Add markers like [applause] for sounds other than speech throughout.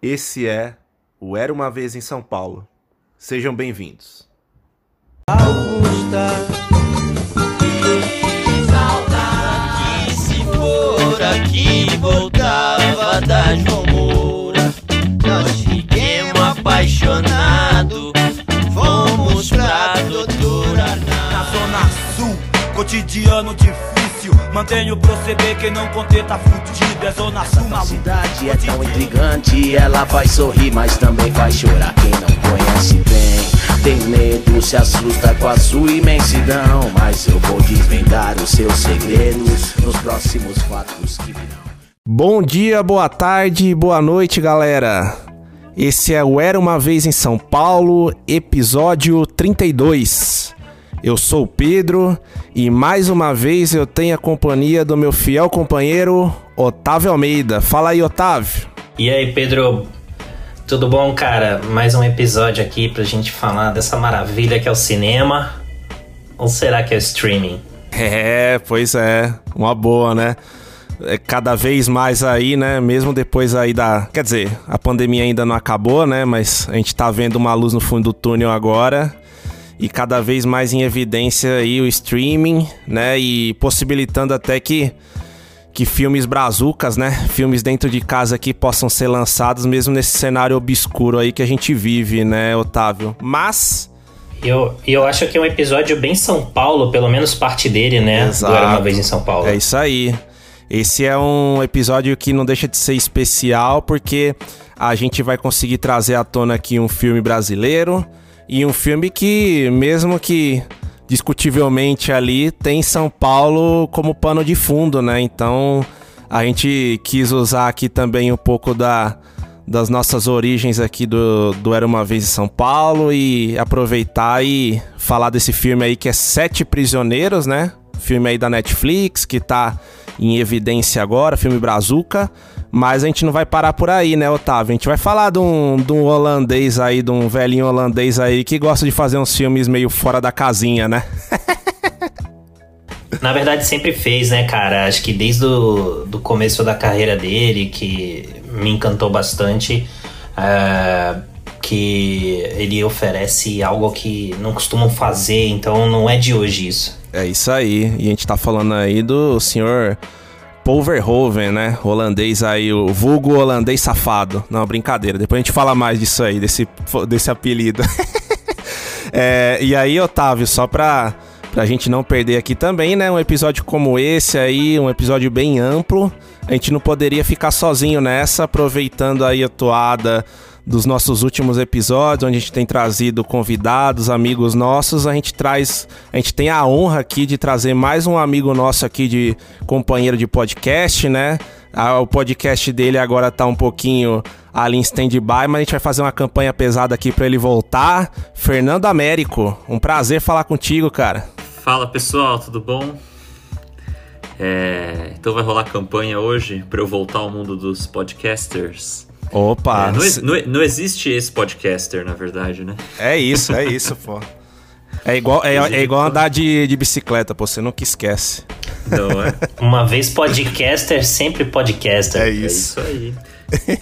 Esse é o Era uma Vez em São Paulo. Sejam bem-vindos. Augusta, que saudade se for aqui voltava da João Moura. Nós fiquemos apaixonados, fomos pra doutora Arnaldo. Na zona sul, cotidiano difícil. Mantenho o proceder, quem não conter tá fudido. É zona sul, A maluco. cidade é tão intrigante, ela faz sorrir, mas também faz chorar. Quem não conhece bem, tem medo, se assusta com a sua imensidão. Mas eu vou desvendar os seus segredos nos próximos fatos que virão. Bom dia, boa tarde, boa noite, galera. Esse é o Era uma Vez em São Paulo, episódio 32. Eu sou o Pedro e mais uma vez eu tenho a companhia do meu fiel companheiro Otávio Almeida. Fala aí, Otávio. E aí, Pedro? Tudo bom, cara? Mais um episódio aqui pra gente falar dessa maravilha que é o cinema. Ou será que é o streaming? [laughs] É, pois é, uma boa, né? É cada vez mais aí, né? Mesmo depois aí da. Quer dizer, a pandemia ainda não acabou, né? Mas a gente tá vendo uma luz no fundo do túnel agora. E cada vez mais em evidência aí o streaming, né? E possibilitando até que, que filmes brazucas, né? Filmes dentro de casa aqui possam ser lançados, mesmo nesse cenário obscuro aí que a gente vive, né, Otávio? Mas. Eu, eu acho que é um episódio bem São Paulo, pelo menos parte dele, né? Exato. Do Era Uma Vez em São Paulo. É isso aí. Esse é um episódio que não deixa de ser especial porque a gente vai conseguir trazer à tona aqui um filme brasileiro e um filme que, mesmo que discutivelmente ali, tem São Paulo como pano de fundo, né? Então a gente quis usar aqui também um pouco da, das nossas origens aqui do, do Era Uma Vez em São Paulo e aproveitar e falar desse filme aí que é Sete Prisioneiros, né? Filme aí da Netflix que tá em evidência agora, filme Brazuca. Mas a gente não vai parar por aí, né, Otávio? A gente vai falar de um, de um holandês aí, de um velhinho holandês aí que gosta de fazer uns filmes meio fora da casinha, né? [laughs] Na verdade, sempre fez, né, cara? Acho que desde o do começo da carreira dele, que me encantou bastante, é, que ele oferece algo que não costumam fazer, então não é de hoje isso. É isso aí. E a gente tá falando aí do senhor Paul Verhoeven, né? Holandês aí, o vulgo holandês safado. Não, brincadeira. Depois a gente fala mais disso aí, desse, desse apelido. [laughs] É, e aí, Otávio, só pra, pra gente não perder aqui também, né? Um episódio como esse aí, um episódio bem amplo. A gente não poderia ficar sozinho nessa, aproveitando aí a toada dos nossos últimos episódios, onde a gente tem trazido convidados, amigos nossos, a gente traz, a gente tem a honra aqui de trazer mais um amigo nosso aqui de companheiro de podcast, né? Ah, O podcast dele agora tá um pouquinho ali em stand-by, mas a gente vai fazer uma campanha pesada aqui para ele voltar. Fernando Américo, um prazer falar contigo, cara. Fala pessoal, tudo bom? É, então vai rolar campanha hoje para eu voltar ao mundo dos podcasters. Opa, É, não, não- não existe esse podcaster, na verdade, né? é isso, é isso, pô. É igual, é, é igual andar de, de bicicleta, pô, você nunca esquece. Não é? [laughs] Uma vez podcaster, sempre podcaster. É É isso. isso aí.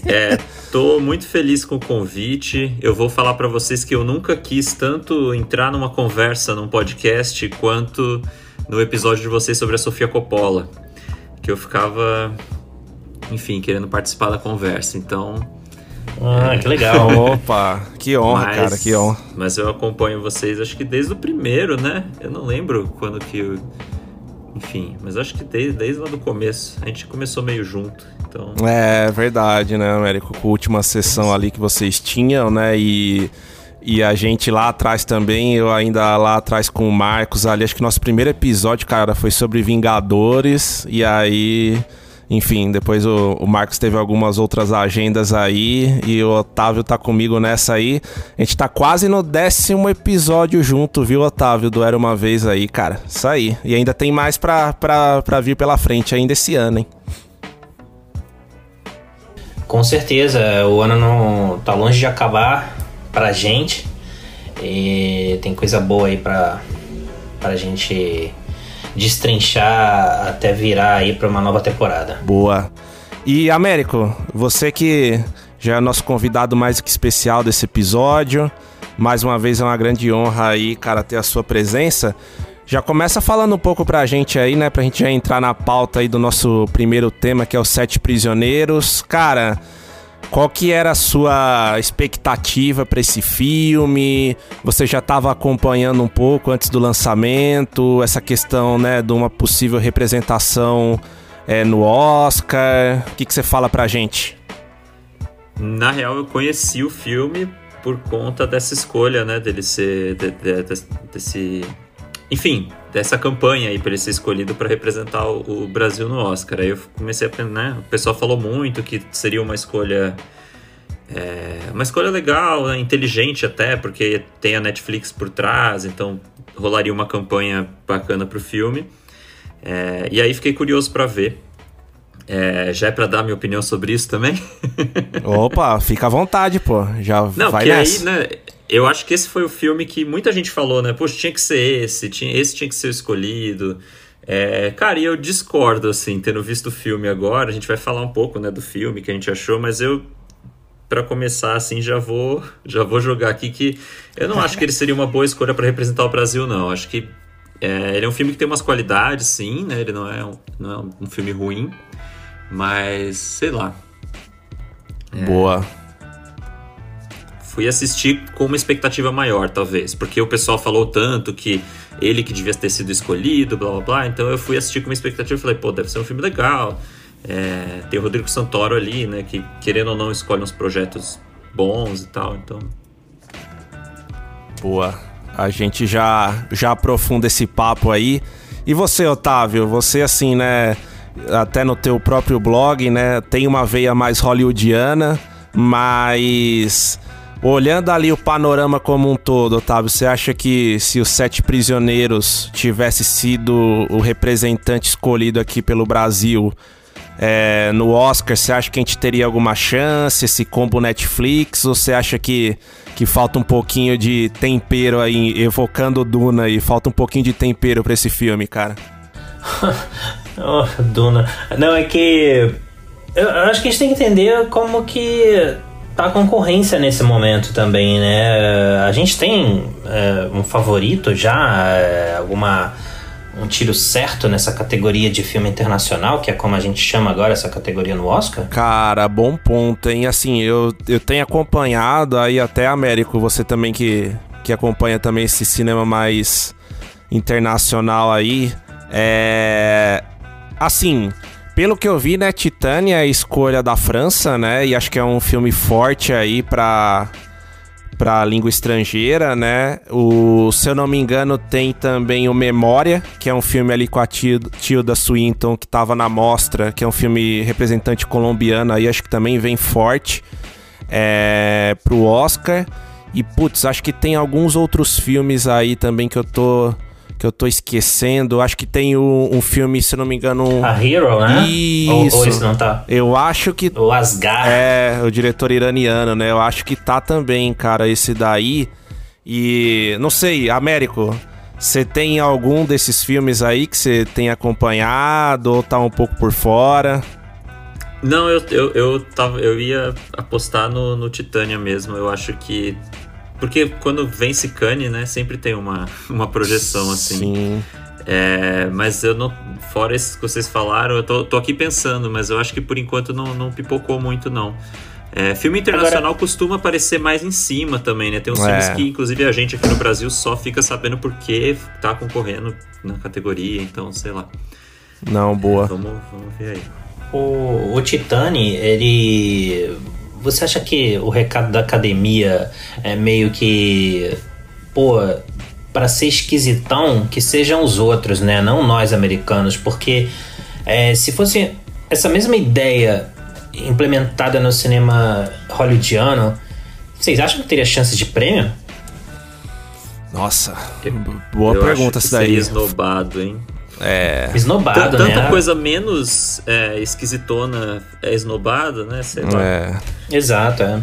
É, tô muito feliz com o convite. Eu vou falar para vocês que eu nunca quis tanto entrar numa conversa num podcast quanto no episódio de vocês sobre a Sofia Coppola, que eu ficava, enfim, querendo participar da conversa. Então, Ah, que legal. [laughs] Opa, que honra, cara, que honra. Mas eu acompanho vocês, acho que desde o primeiro, né? Eu não lembro quando que. eu- Enfim, mas acho que desde, desde lá do começo. A gente começou meio junto. Então. É verdade, né, Américo? Com a última sessão ali que vocês tinham, né? E, e a gente lá atrás também, eu ainda lá atrás com o Marcos ali. Acho que nosso primeiro episódio, cara, foi sobre Vingadores. E aí. Enfim, depois o, o Marcos teve algumas outras agendas aí e o Otávio tá comigo nessa aí. A gente tá quase no décimo episódio junto, viu, Otávio? Do Era Uma Vez aí, cara. Isso aí. E ainda tem mais pra, pra, pra vir pela frente ainda esse ano, hein? Com certeza, o ano não tá longe de acabar pra gente. E tem coisa boa aí pra, pra gente destrinchar até virar aí pra uma nova temporada. Boa. E Américo, você que já é nosso convidado mais que especial desse episódio. Mais uma vez é uma grande honra aí, cara, ter a sua presença. Já começa falando um pouco pra gente aí, né? Pra gente já entrar na pauta aí do nosso primeiro tema, que é os Sete Prisioneiros. Cara, qual que era a sua expectativa para esse filme? Você já estava acompanhando um pouco antes do lançamento, essa questão, né, de uma possível representação é, no Oscar? O que, que você fala pra gente? Na real, eu conheci o filme por conta dessa escolha, né, dele ser de, de, de, desse, enfim, dessa campanha aí para ele ser escolhido para representar o, o, Brasil no Oscar. Aí eu comecei a, né, o pessoal falou muito que seria uma escolha é, uma escolha legal, né, inteligente até, porque tem a Netflix por trás, então rolaria uma campanha bacana pro filme. É, e aí fiquei curioso para ver. É, já é pra dar minha opinião sobre isso também? [laughs] Opa, fica à vontade, pô. Já Não, vai que nessa. aí, né? Eu acho que esse foi o filme que muita gente falou, né? Poxa, tinha que ser esse, tinha, esse tinha que ser escolhido. É, cara, e eu discordo, assim, tendo visto o filme agora. A gente vai falar um pouco, né, do filme que a gente achou, mas eu, para começar, assim, já vou, já vou jogar aqui que eu não acho que ele seria uma boa escolha para representar o Brasil, não. Acho que é, ele é um filme que tem umas qualidades, sim, né? Ele não é um, não é um filme ruim. Mas, sei lá. Boa. Fui assistir com uma expectativa maior, talvez. Porque o pessoal falou tanto que ele que devia ter sido escolhido, blá blá blá. Então eu fui assistir com uma expectativa e falei, pô, deve ser um filme legal. É, tem o Rodrigo Santoro ali, né? Que querendo ou não escolhe uns projetos bons e tal. Então. Boa. A gente já, já aprofunda esse papo aí. E você, Otávio? Você, assim, né? até no teu próprio blog, né? Tem uma veia mais hollywoodiana, mas olhando ali o panorama como um todo, Otávio, você acha que se os Sete Prisioneiros tivesse sido o representante escolhido aqui pelo Brasil é, no Oscar, você acha que a gente teria alguma chance, esse combo Netflix, ou você acha que, que falta um pouquinho de tempero aí, evocando Duna e falta um pouquinho de tempero para esse filme, cara? [laughs] Oh, Duna. Não, é que. Eu acho que a gente tem que entender como que tá concorrência nesse momento também, né? A gente tem é, um favorito já, é, alguma um tiro certo nessa categoria de filme internacional, que é como a gente chama agora essa categoria no Oscar? Cara, bom ponto, hein? Assim, eu, eu tenho acompanhado aí até Américo, você também que, que acompanha também esse cinema mais internacional aí. É assim, pelo que eu vi, né, Titânia é escolha da França, né? E acho que é um filme forte aí pra, pra língua estrangeira, né? O, se eu não me engano, tem também o Memória, que é um filme ali com a Tilda Swinton, que tava na mostra, que é um filme representante colombiano aí, acho que também vem forte é, pro Oscar. E, putz, acho que tem alguns outros filmes aí também que eu tô que eu tô esquecendo. Acho que tem um, um filme, se não me engano. A Hero, né? Isso. Ou, ou isso não tá? Eu acho que. O Asgard. É, o diretor iraniano, né? Eu acho que tá também, cara, esse daí. E. Não sei, Américo. Você tem algum desses filmes aí que você tem acompanhado ou tá um pouco por fora? Não, eu, eu, eu, tava, eu ia apostar no, no Titânia mesmo. Eu acho que porque quando vence Kanye, né, sempre tem uma, uma projeção assim. Sim. É, mas eu não. Fora esses que vocês falaram, eu tô, tô aqui pensando, mas eu acho que por enquanto não, não pipocou muito, não. É, filme internacional Agora... costuma aparecer mais em cima também, né? Tem uns é. filmes que, inclusive, a gente aqui no Brasil só fica sabendo porque tá concorrendo na categoria, então, sei lá. Não, boa. É, vamos, vamos ver aí. O, o Titani, ele você acha que o recado da academia é meio que. Pô, para ser esquisitão, que sejam os outros, né? Não nós americanos, porque é, se fosse essa mesma ideia implementada no cinema hollywoodiano, vocês acham que teria chance de prêmio? Nossa, boa eu pergunta essa daí. Seria esnobado, hein? É. Esnobado, T né? Tanta coisa menos é, esquisitona é esnobada, né? Sei lá. É. Exato, é.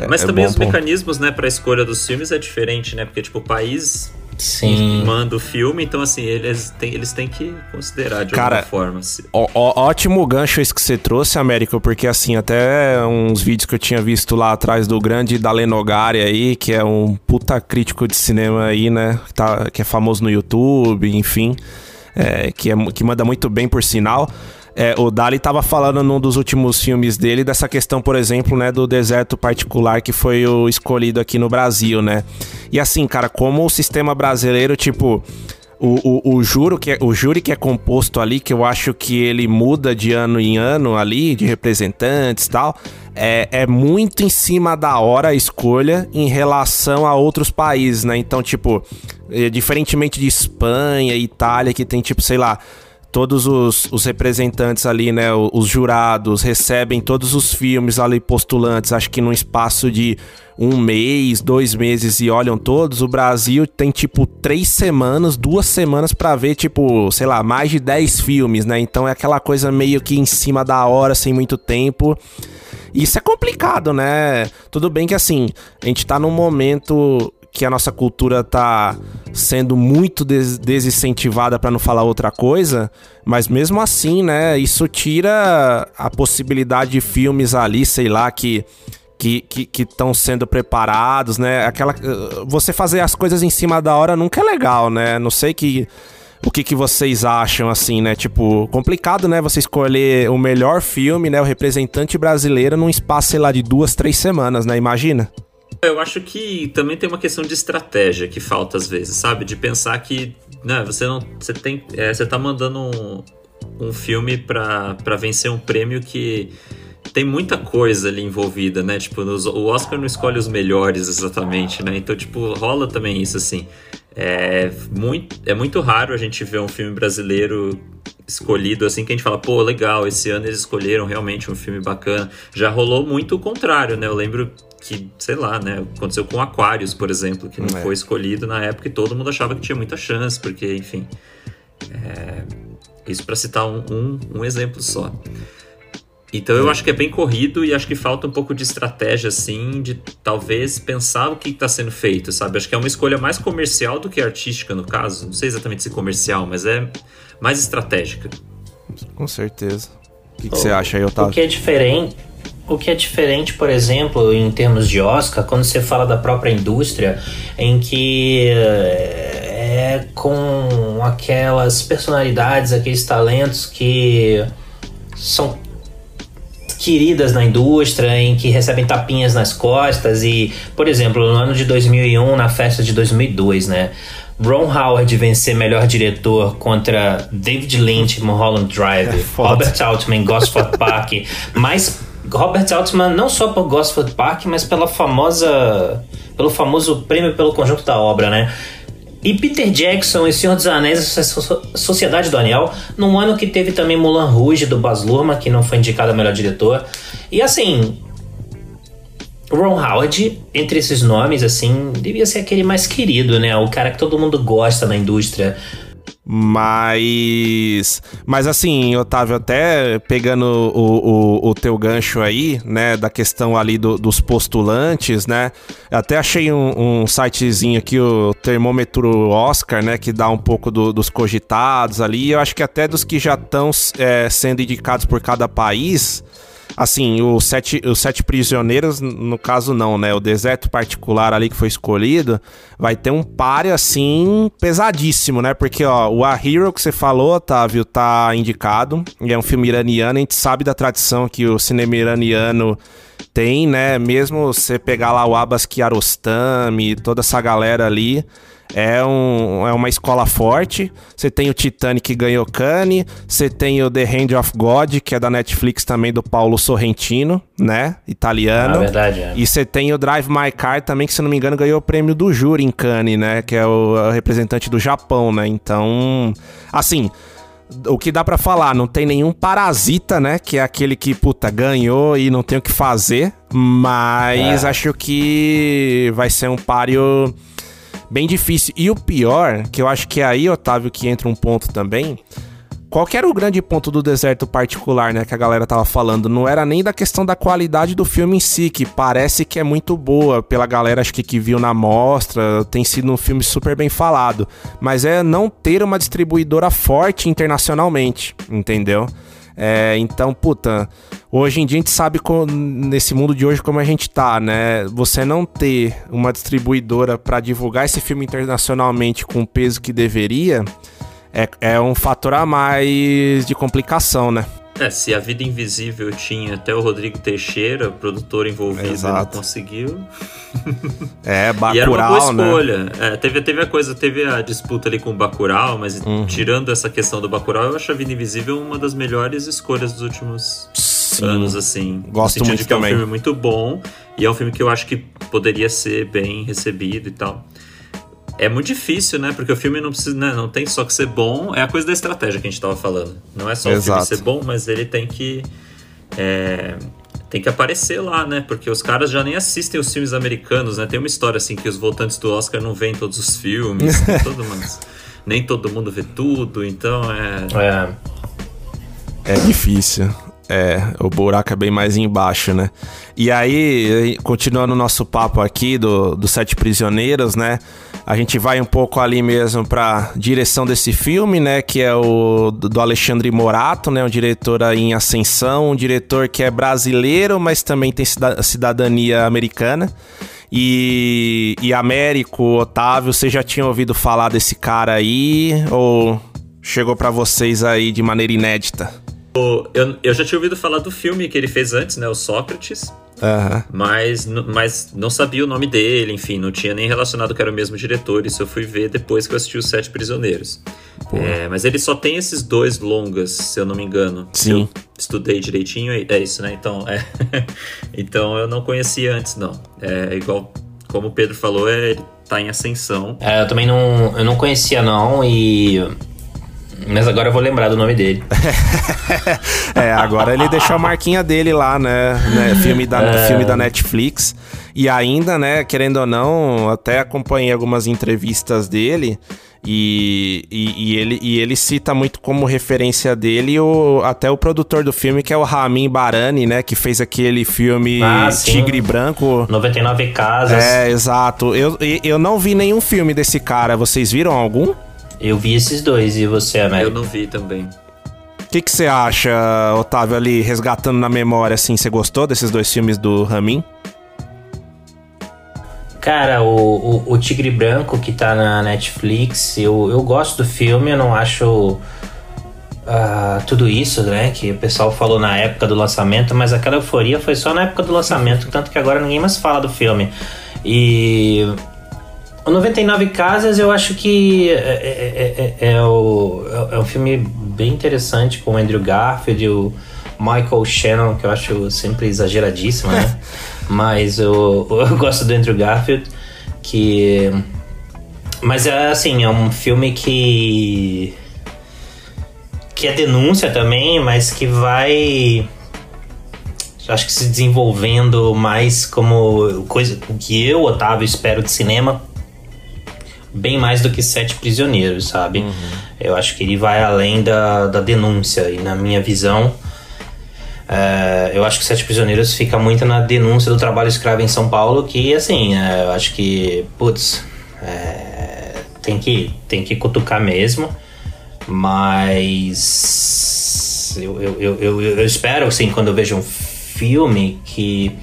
é mas é também os mecanismos, né, pra escolha dos filmes é diferente, né? Porque, tipo, o país Sim. manda o filme, então assim, eles têm, eles têm que considerar de Cara, alguma forma. se- Ó- ó- ótimo gancho esse que você trouxe, Américo, porque assim, até uns vídeos que eu tinha visto lá atrás do grande Dalenogari aí, que é um puta crítico de cinema aí, né? Tá, que é famoso no YouTube, enfim, é, que, é, que manda muito bem por sinal. É, o Dali tava falando num dos últimos filmes dele dessa questão, por exemplo, né, do deserto particular que foi o escolhido aqui no Brasil, né? E assim, cara, como o sistema brasileiro, tipo, o, o, o, juro que é, o júri que é composto ali, que eu acho que ele muda de ano em ano ali, de representantes e tal, é, é muito em cima da hora a escolha em relação a outros países, né? Então, tipo, diferentemente de Espanha, Itália, que tem, tipo, sei lá, todos os, os representantes ali, né, os jurados recebem todos os filmes ali postulantes, acho que num espaço de um mês, dois meses e olham todos. O Brasil tem tipo três semanas, duas semanas pra ver tipo, sei lá, mais de 10 filmes, né? Então é aquela coisa meio que em cima da hora, sem muito tempo. Isso é complicado, né? Tudo bem que assim, a gente tá num momento que a nossa cultura tá sendo muito des desincentivada para não falar outra coisa, mas mesmo assim, né, isso tira a possibilidade de filmes ali, sei lá, que que estão sendo preparados, né? Aquela uh, você fazer as coisas em cima da hora nunca é legal, né? Não sei que o que, que vocês acham, assim, né? Tipo, complicado, né? Você escolher o melhor filme, né? O representante brasileiro num espaço, sei lá, de duas, três semanas, né? Imagina. Eu acho que também tem uma questão de estratégia que falta às vezes, sabe? De pensar que, né, você não, você tem, é, você tá mandando um, um filme pra vencer um prêmio que tem muita coisa ali envolvida, né? Tipo, nos, o Oscar não escolhe os melhores exatamente, né? Então, tipo, rola também isso assim. É muito, é muito raro a gente ver um filme brasileiro escolhido assim que a gente fala, pô, legal, esse ano eles escolheram realmente um filme bacana. Já rolou muito o contrário, né? Eu lembro que, sei lá, né? Aconteceu com Aquarius, por exemplo, que não É. foi escolhido na época e todo mundo achava que tinha muita chance, porque, enfim. é, Isso para citar um, um, um exemplo só. Então eu acho que é bem corrido e acho que falta um pouco de estratégia, assim, de talvez pensar o que está sendo feito, sabe? Acho que é uma escolha mais comercial do que artística, no caso. Não sei exatamente se comercial, mas é mais estratégica. Com certeza. O que, que você acha aí, O Otávio? que é diferente, o que é diferente, por exemplo, em termos de Oscar, quando você fala da própria indústria, em que eh, é com aquelas personalidades, aqueles talentos que são queridas na indústria, em que recebem tapinhas nas costas e, por exemplo, no ano de 2001, na festa de 2002, né? Ron Howard vencer melhor diretor contra David Lynch Mulholland Drive, foda. Robert Altman Gosford [laughs] Park, mas Robert Altman não só por Gosford Park, mas pela famosa pelo famoso prêmio pelo conjunto da obra, né? E Peter Jackson em Senhor dos Anéis So- Sociedade do Anel, num ano que teve também Mulan Rouge do Baz Luhrmann, que não foi indicado a melhor diretor. E assim, Ron Howard, entre esses nomes, assim, devia ser aquele mais querido, né? O cara que todo mundo gosta na indústria. Mas. Mas assim, Otávio, até pegando o, o, o teu gancho aí, né, da questão ali do- dos postulantes, né? Até achei um, um sitezinho aqui, o termômetro Oscar, né, que dá um pouco do- dos cogitados ali. Eu acho que até dos que já estão sendo indicados por cada país. Assim, os sete, os sete prisioneiros, no caso não, né? O deserto particular ali que foi escolhido, vai ter um páreo, assim, pesadíssimo, né? Porque, ó, o A Hero que você falou, Otávio, tá indicado. É um filme iraniano, a gente sabe da tradição que o cinema iraniano tem, né? Mesmo você pegar lá o Abbas Kiarostami, toda essa galera ali... É, um, é uma escola forte. Você tem o Titanic que ganhou Cannes. Você tem o The Hand of God, que é da Netflix também, do Paulo Sorrentino, né? Italiano. Na verdade, é. E você tem o Drive My Car também, que se não me engano ganhou o prêmio do júri em Cannes, né? Que é o, o representante do Japão, né? Então, assim, o que dá pra falar, não tem nenhum parasita, né? Que é aquele que, puta, ganhou e não tem o que fazer. Mas É. acho que vai ser um páreo bem difícil. E o pior, que eu acho que é aí, Otávio, que entra um ponto também. qual era o grande ponto do deserto particular, né, que a galera tava falando? Não era nem da questão da qualidade do filme em si, que parece que é muito boa pela galera, acho que, que viu na mostra, tem sido um filme super bem falado, mas é não ter uma distribuidora forte internacionalmente, entendeu? É, então, puta, hoje em dia a gente sabe nesse mundo de hoje como a gente tá, né? Você não ter uma distribuidora para divulgar esse filme internacionalmente com o peso que deveria é, é um fator a mais de complicação, né? É, se a Vida Invisível tinha até o Rodrigo Teixeira, produtor envolvido, Exato. não conseguiu. [laughs] É, Bacurau, E era uma boa né? escolha. Né? É, teve, teve a coisa, teve a disputa ali com o Bacurau, mas uhum. tirando essa questão do Bacurau, eu acho a Vida Invisível uma das melhores escolhas dos últimos Sim. anos, assim. Gosto muito de que também. é um filme muito bom e é um filme que eu acho que poderia ser bem recebido e tal. É muito difícil, né? Porque o filme não precisa, né? não tem só que ser bom, é a coisa da estratégia que a gente tava falando. Não é só Exato. o filme ser bom, mas ele tem que é, tem que aparecer lá, né? Porque os caras já nem assistem os filmes americanos, né? Tem uma história assim que os votantes do Oscar não veem todos os filmes, [laughs] todo mundo, nem todo mundo vê tudo, então é é, é difícil. É, o buraco é bem mais embaixo, né? E aí, continuando o nosso papo aqui do, do Sete Prisioneiros, né? A gente vai um pouco ali mesmo pra direção desse filme, né? Que é o do Alexandre Morato, né? Um diretor aí em ascensão, um diretor que é brasileiro, mas também tem cidadania americana. E, e Américo, Otávio, você já tinha ouvido falar desse cara aí? Ou chegou para vocês aí de maneira inédita? Eu, eu já tinha ouvido falar do filme que ele fez antes, né? O Sócrates. Uhum. Mas, mas não sabia o nome dele, enfim, não tinha nem relacionado que era o mesmo diretor. Isso eu fui ver depois que eu assisti Os Sete Prisioneiros. É, mas ele só tem esses dois longas, se eu não me engano. Sim. Eu estudei direitinho, é isso, né? Então, é. [laughs] então eu não conhecia antes, não. É igual, como o Pedro falou, é, ele tá em ascensão. É, eu também não, eu não conhecia, não, e mas agora eu vou lembrar do nome dele. [laughs] é, agora ele deixou a marquinha dele lá, né? né filme, da, é... filme da Netflix. E ainda, né, querendo ou não, até acompanhei algumas entrevistas dele. E, e, e, ele, e ele cita muito como referência dele o, até o produtor do filme, que é o Ramin Barani, né? Que fez aquele filme ah, Tigre Branco. 99 Casas. É, exato. Eu, eu não vi nenhum filme desse cara. Vocês viram algum? Eu vi esses dois e você, Américo? Eu não vi também. O que, que você acha, Otávio, ali resgatando na memória, assim, você gostou desses dois filmes do Ramin? Cara, o, o, o, Tigre Branco que tá na Netflix, eu, eu gosto do filme, eu não acho uh, tudo isso, né, que o pessoal falou na época do lançamento, mas aquela euforia foi só na época do lançamento, tanto que agora ninguém mais fala do filme. E o 99 Casas eu acho que é, é, é, é, o, é um filme bem interessante com o Andrew Garfield e o Michael Shannon, que eu acho sempre exageradíssimo, né? [laughs] Mas eu, eu gosto do Andrew Garfield, que. Mas é assim, é um filme que. que é denúncia também, mas que vai acho que se desenvolvendo mais como coisa que eu, Otávio, espero de cinema bem mais do que Sete Prisioneiros, sabe? Uhum. Eu acho que ele vai além da, da denúncia e na minha visão. É, eu acho que Sete Prisioneiros fica muito na denúncia do trabalho escravo em São Paulo, que assim, é, eu acho que, putz, é, tem, que, tem que cutucar mesmo, mas eu, eu, eu, eu, eu espero, assim, quando eu vejo um filme que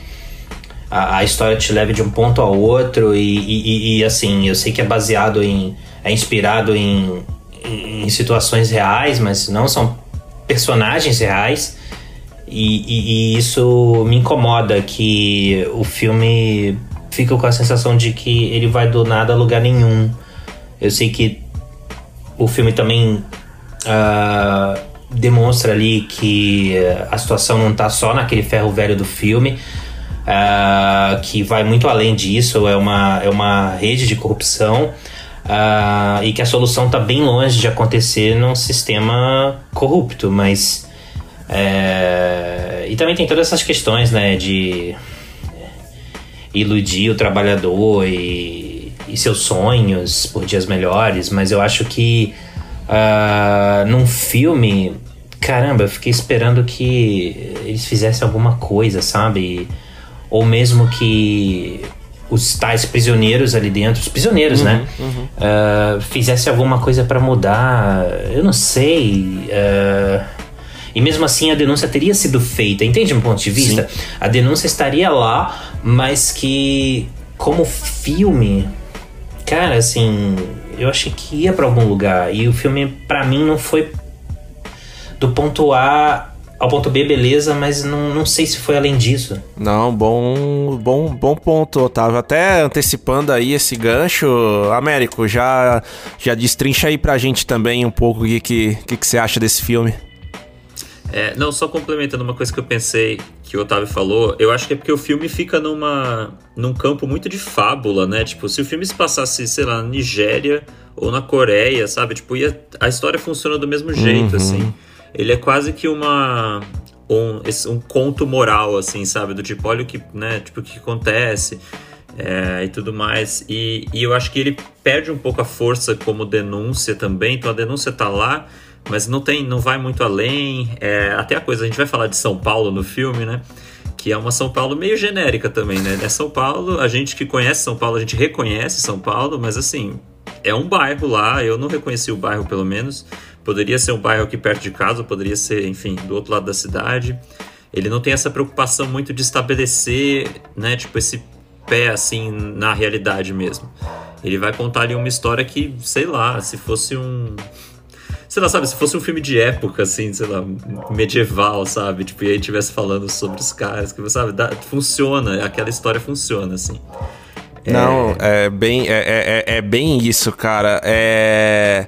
a, a, história te leve de um ponto ao outro e, e, e, assim, eu sei que é baseado em. é inspirado em, em situações reais, mas não são personagens reais. E, e, isso me incomoda que o filme fica com a sensação de que ele vai do nada a lugar nenhum. Eu sei que o filme também uh, demonstra ali que a situação não está só naquele ferro velho do filme, uh, que vai muito além disso, é uma, é uma rede de corrupção. Uh, e que a solução está bem longe de acontecer num sistema corrupto, mas é, e também tem todas essas questões, né, de iludir o trabalhador e, e seus sonhos por dias melhores, mas eu acho que uh, num filme, caramba, eu fiquei esperando que eles fizessem alguma coisa, sabe? Ou mesmo que os tais prisioneiros ali dentro, os prisioneiros, né? Uhum, uhum. Uh, fizesse alguma coisa para mudar, eu não sei. Uh, e mesmo assim a denúncia teria sido feita, entende meu ponto de vista? Sim. A denúncia estaria lá, mas que como filme, cara, assim, eu achei que ia para algum lugar e o filme para mim não foi do ponto A ao ponto B, beleza, mas não, não sei se foi além disso. Não, bom, bom, bom ponto, Otávio. Até antecipando aí esse gancho, Américo, já, já destrincha aí pra gente também um pouco o que, que, que, você acha desse filme. É, não, só complementando uma coisa que eu pensei que o Otávio falou, eu acho que é porque o filme fica numa, num campo muito de fábula, né? Tipo, se o filme se passasse, sei lá, na Nigéria ou na Coreia, sabe? Tipo, ia, a história funciona do mesmo jeito, uhum. assim. Ele é quase que uma. Um, um conto moral, assim, sabe? Do tipo, olha o que, né? Tipo, o que acontece. É, e tudo mais. E, e eu acho que ele perde um pouco a força como denúncia também. Então a denúncia tá lá, mas não tem, não vai muito além. É, até a coisa, a gente vai falar de São Paulo no filme, né? Que é uma São Paulo meio genérica também, né? É São Paulo, a gente que conhece São Paulo, a gente reconhece São Paulo, mas assim, é um bairro lá, eu não reconheci o bairro pelo menos. Poderia ser um bairro aqui perto de casa, poderia ser, enfim, do outro lado da cidade. Ele não tem essa preocupação muito de estabelecer, né, tipo, esse pé assim na realidade mesmo. Ele vai contar ali uma história que, sei lá, se fosse um sei lá, sabe, se fosse um filme de época, assim, sei lá, medieval, sabe? Tipo, e aí tivesse falando sobre os caras, que, sabe, dá, funciona, aquela história funciona, assim. Não, é, é bem, é, é, é, é bem isso, cara. É é,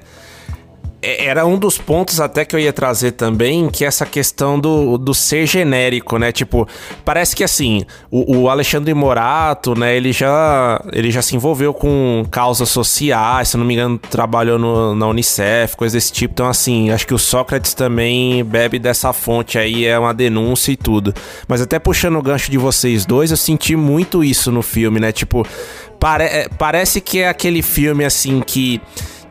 era um dos pontos até que eu ia trazer também, que é essa questão do, do ser genérico, né? Tipo, parece que assim, o, o, Alexandre Morato, né, ele já, ele já se envolveu com causas sociais, se não me engano, trabalhou no, na Unicef, coisa desse tipo. Então, assim, acho que o Sócrates também bebe dessa fonte aí, é uma denúncia e tudo. Mas até puxando o gancho de vocês dois, eu senti muito isso no filme, né? Tipo, pare, é, parece que é aquele filme, assim, que,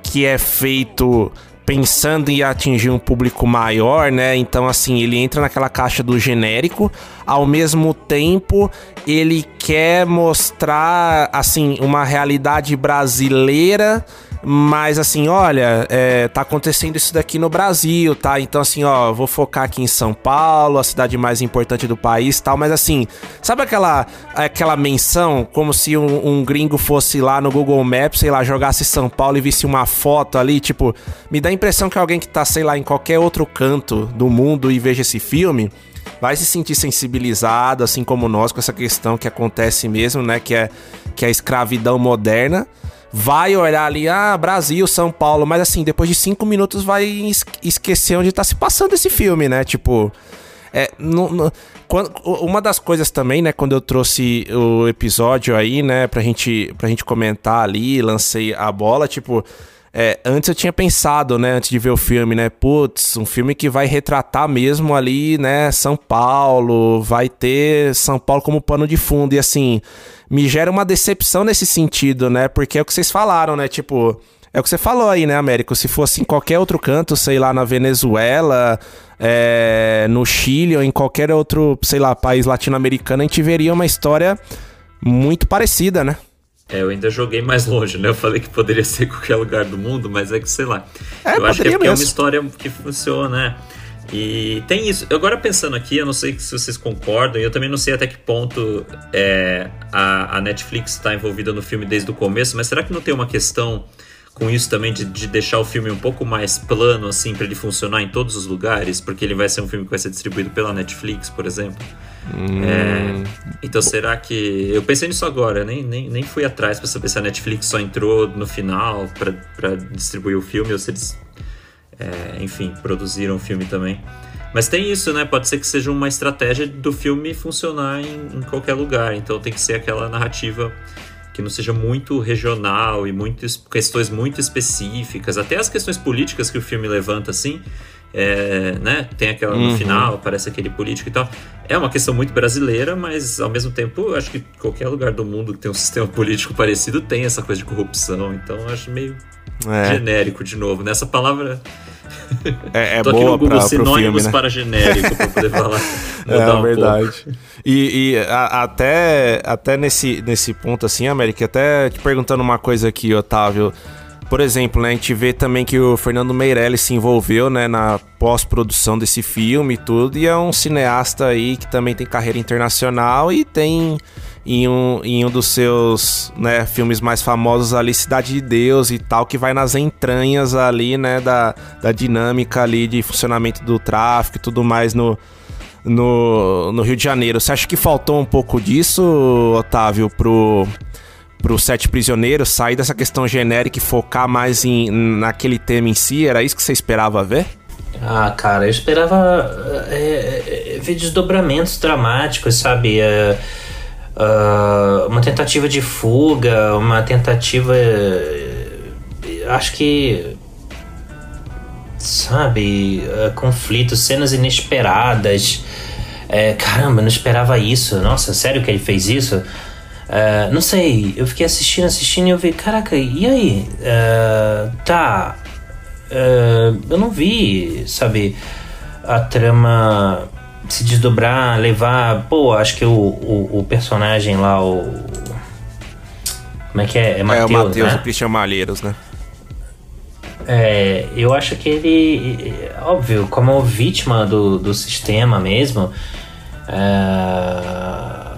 que é feito pensando em atingir um público maior, né? Então, assim, ele entra naquela caixa do genérico, ao mesmo tempo ele quer mostrar, assim, uma realidade brasileira mas assim, olha, é, tá acontecendo isso daqui no Brasil, tá? Então, assim, ó, vou focar aqui em São Paulo, a cidade mais importante do país tal. Mas assim, sabe aquela, aquela menção como se um, um, gringo fosse lá no Google Maps, sei lá, jogasse São Paulo e visse uma foto ali? Tipo, me dá a impressão que alguém que tá, sei lá, em qualquer outro canto do mundo e veja esse filme vai se sentir sensibilizado, assim como nós, com essa questão que acontece mesmo, né? Que é, que é a escravidão moderna vai olhar ali, ah, Brasil, São Paulo, mas assim, depois de cinco minutos vai esquecer onde tá se passando esse filme, né? Tipo. É, quando, uma das coisas também, né, quando eu trouxe o episódio aí, né, pra gente, pra gente comentar ali, lancei a bola, tipo, é, antes eu tinha pensado, né, antes de ver o filme, né, putz, um filme que vai retratar mesmo ali, né, São Paulo, vai ter São Paulo como pano de fundo, e assim, me gera uma decepção nesse sentido, né? Porque é o que vocês falaram, né? Tipo, é o que você falou aí, né, Américo? Se fosse em qualquer outro canto, sei lá, na Venezuela, é, no Chile ou em qualquer outro, sei lá, país latino-americano, a gente veria uma história muito parecida, né? É, eu ainda joguei mais longe, né? Eu falei que poderia ser em qualquer lugar do mundo, mas é que, sei lá. É, eu acho que é, é uma história que funciona, né? E tem isso. Agora pensando aqui, eu não sei se vocês concordam, e eu também não sei até que ponto é, a, a Netflix está envolvida no filme desde o começo, mas será que não tem uma questão com isso também de, de deixar o filme um pouco mais plano, assim, para ele funcionar em todos os lugares? Porque ele vai ser um filme que vai ser distribuído pela Netflix, por exemplo. Hum. É, então será que. Eu pensei nisso agora, nem, nem, nem fui atrás para saber se a Netflix só entrou no final para distribuir o filme ou se eles é, enfim, produziram o filme também. Mas tem isso, né? Pode ser que seja uma estratégia do filme funcionar em, em, qualquer lugar. Então tem que ser aquela narrativa que não seja muito regional e muitas questões muito específicas. Até as questões políticas que o filme levanta, assim, é, né? Tem aquela no uhum. final, aparece aquele político e tal. É uma questão muito brasileira, mas ao mesmo tempo, acho que qualquer lugar do mundo que tem um [laughs] sistema político parecido tem essa coisa de corrupção. Então eu acho meio É. Genérico de novo, nessa palavra. [laughs] É, é Tô aqui boa no Google pra, pro filme, sinônimos né? para genérico pra poder falar. [laughs] É um verdade. pouco. E, e a- até, até nesse, nesse ponto, assim, América, até te perguntando uma coisa aqui, Otávio. Por exemplo, né, a gente vê também que o Fernando Meirelles se envolveu né, na pós-produção desse filme e tudo, e é um cineasta aí que também tem carreira internacional e tem em um, em um dos seus né, filmes mais famosos ali, Cidade de Deus e tal, que vai nas entranhas ali, né, da, da dinâmica ali de funcionamento do tráfico e tudo mais no, no, no Rio de Janeiro. Você acha que faltou um pouco disso, Otávio, pro, pro Sete Prisioneiros, sair dessa questão genérica e focar mais em, naquele tema em si? Era isso que você esperava ver? Ah, cara, eu esperava é, é, ver desdobramentos dramáticos, sabe? É, uma tentativa de fuga, uma tentativa. acho que. Sabe? conflitos, cenas inesperadas. Caramba, não esperava isso. Nossa, sério que ele fez isso? É, não sei, eu fiquei assistindo, assistindo e eu vi, caraca, e aí? É, tá. É, eu não vi, sabe, a trama se desdobrar, levar. Pô, acho que o, o, o personagem lá, o. Como é que é? É é, o Matheus, Matheus né? e o Christian Malheiros, né? É, eu acho que ele, óbvio, como vítima do, do sistema mesmo, é,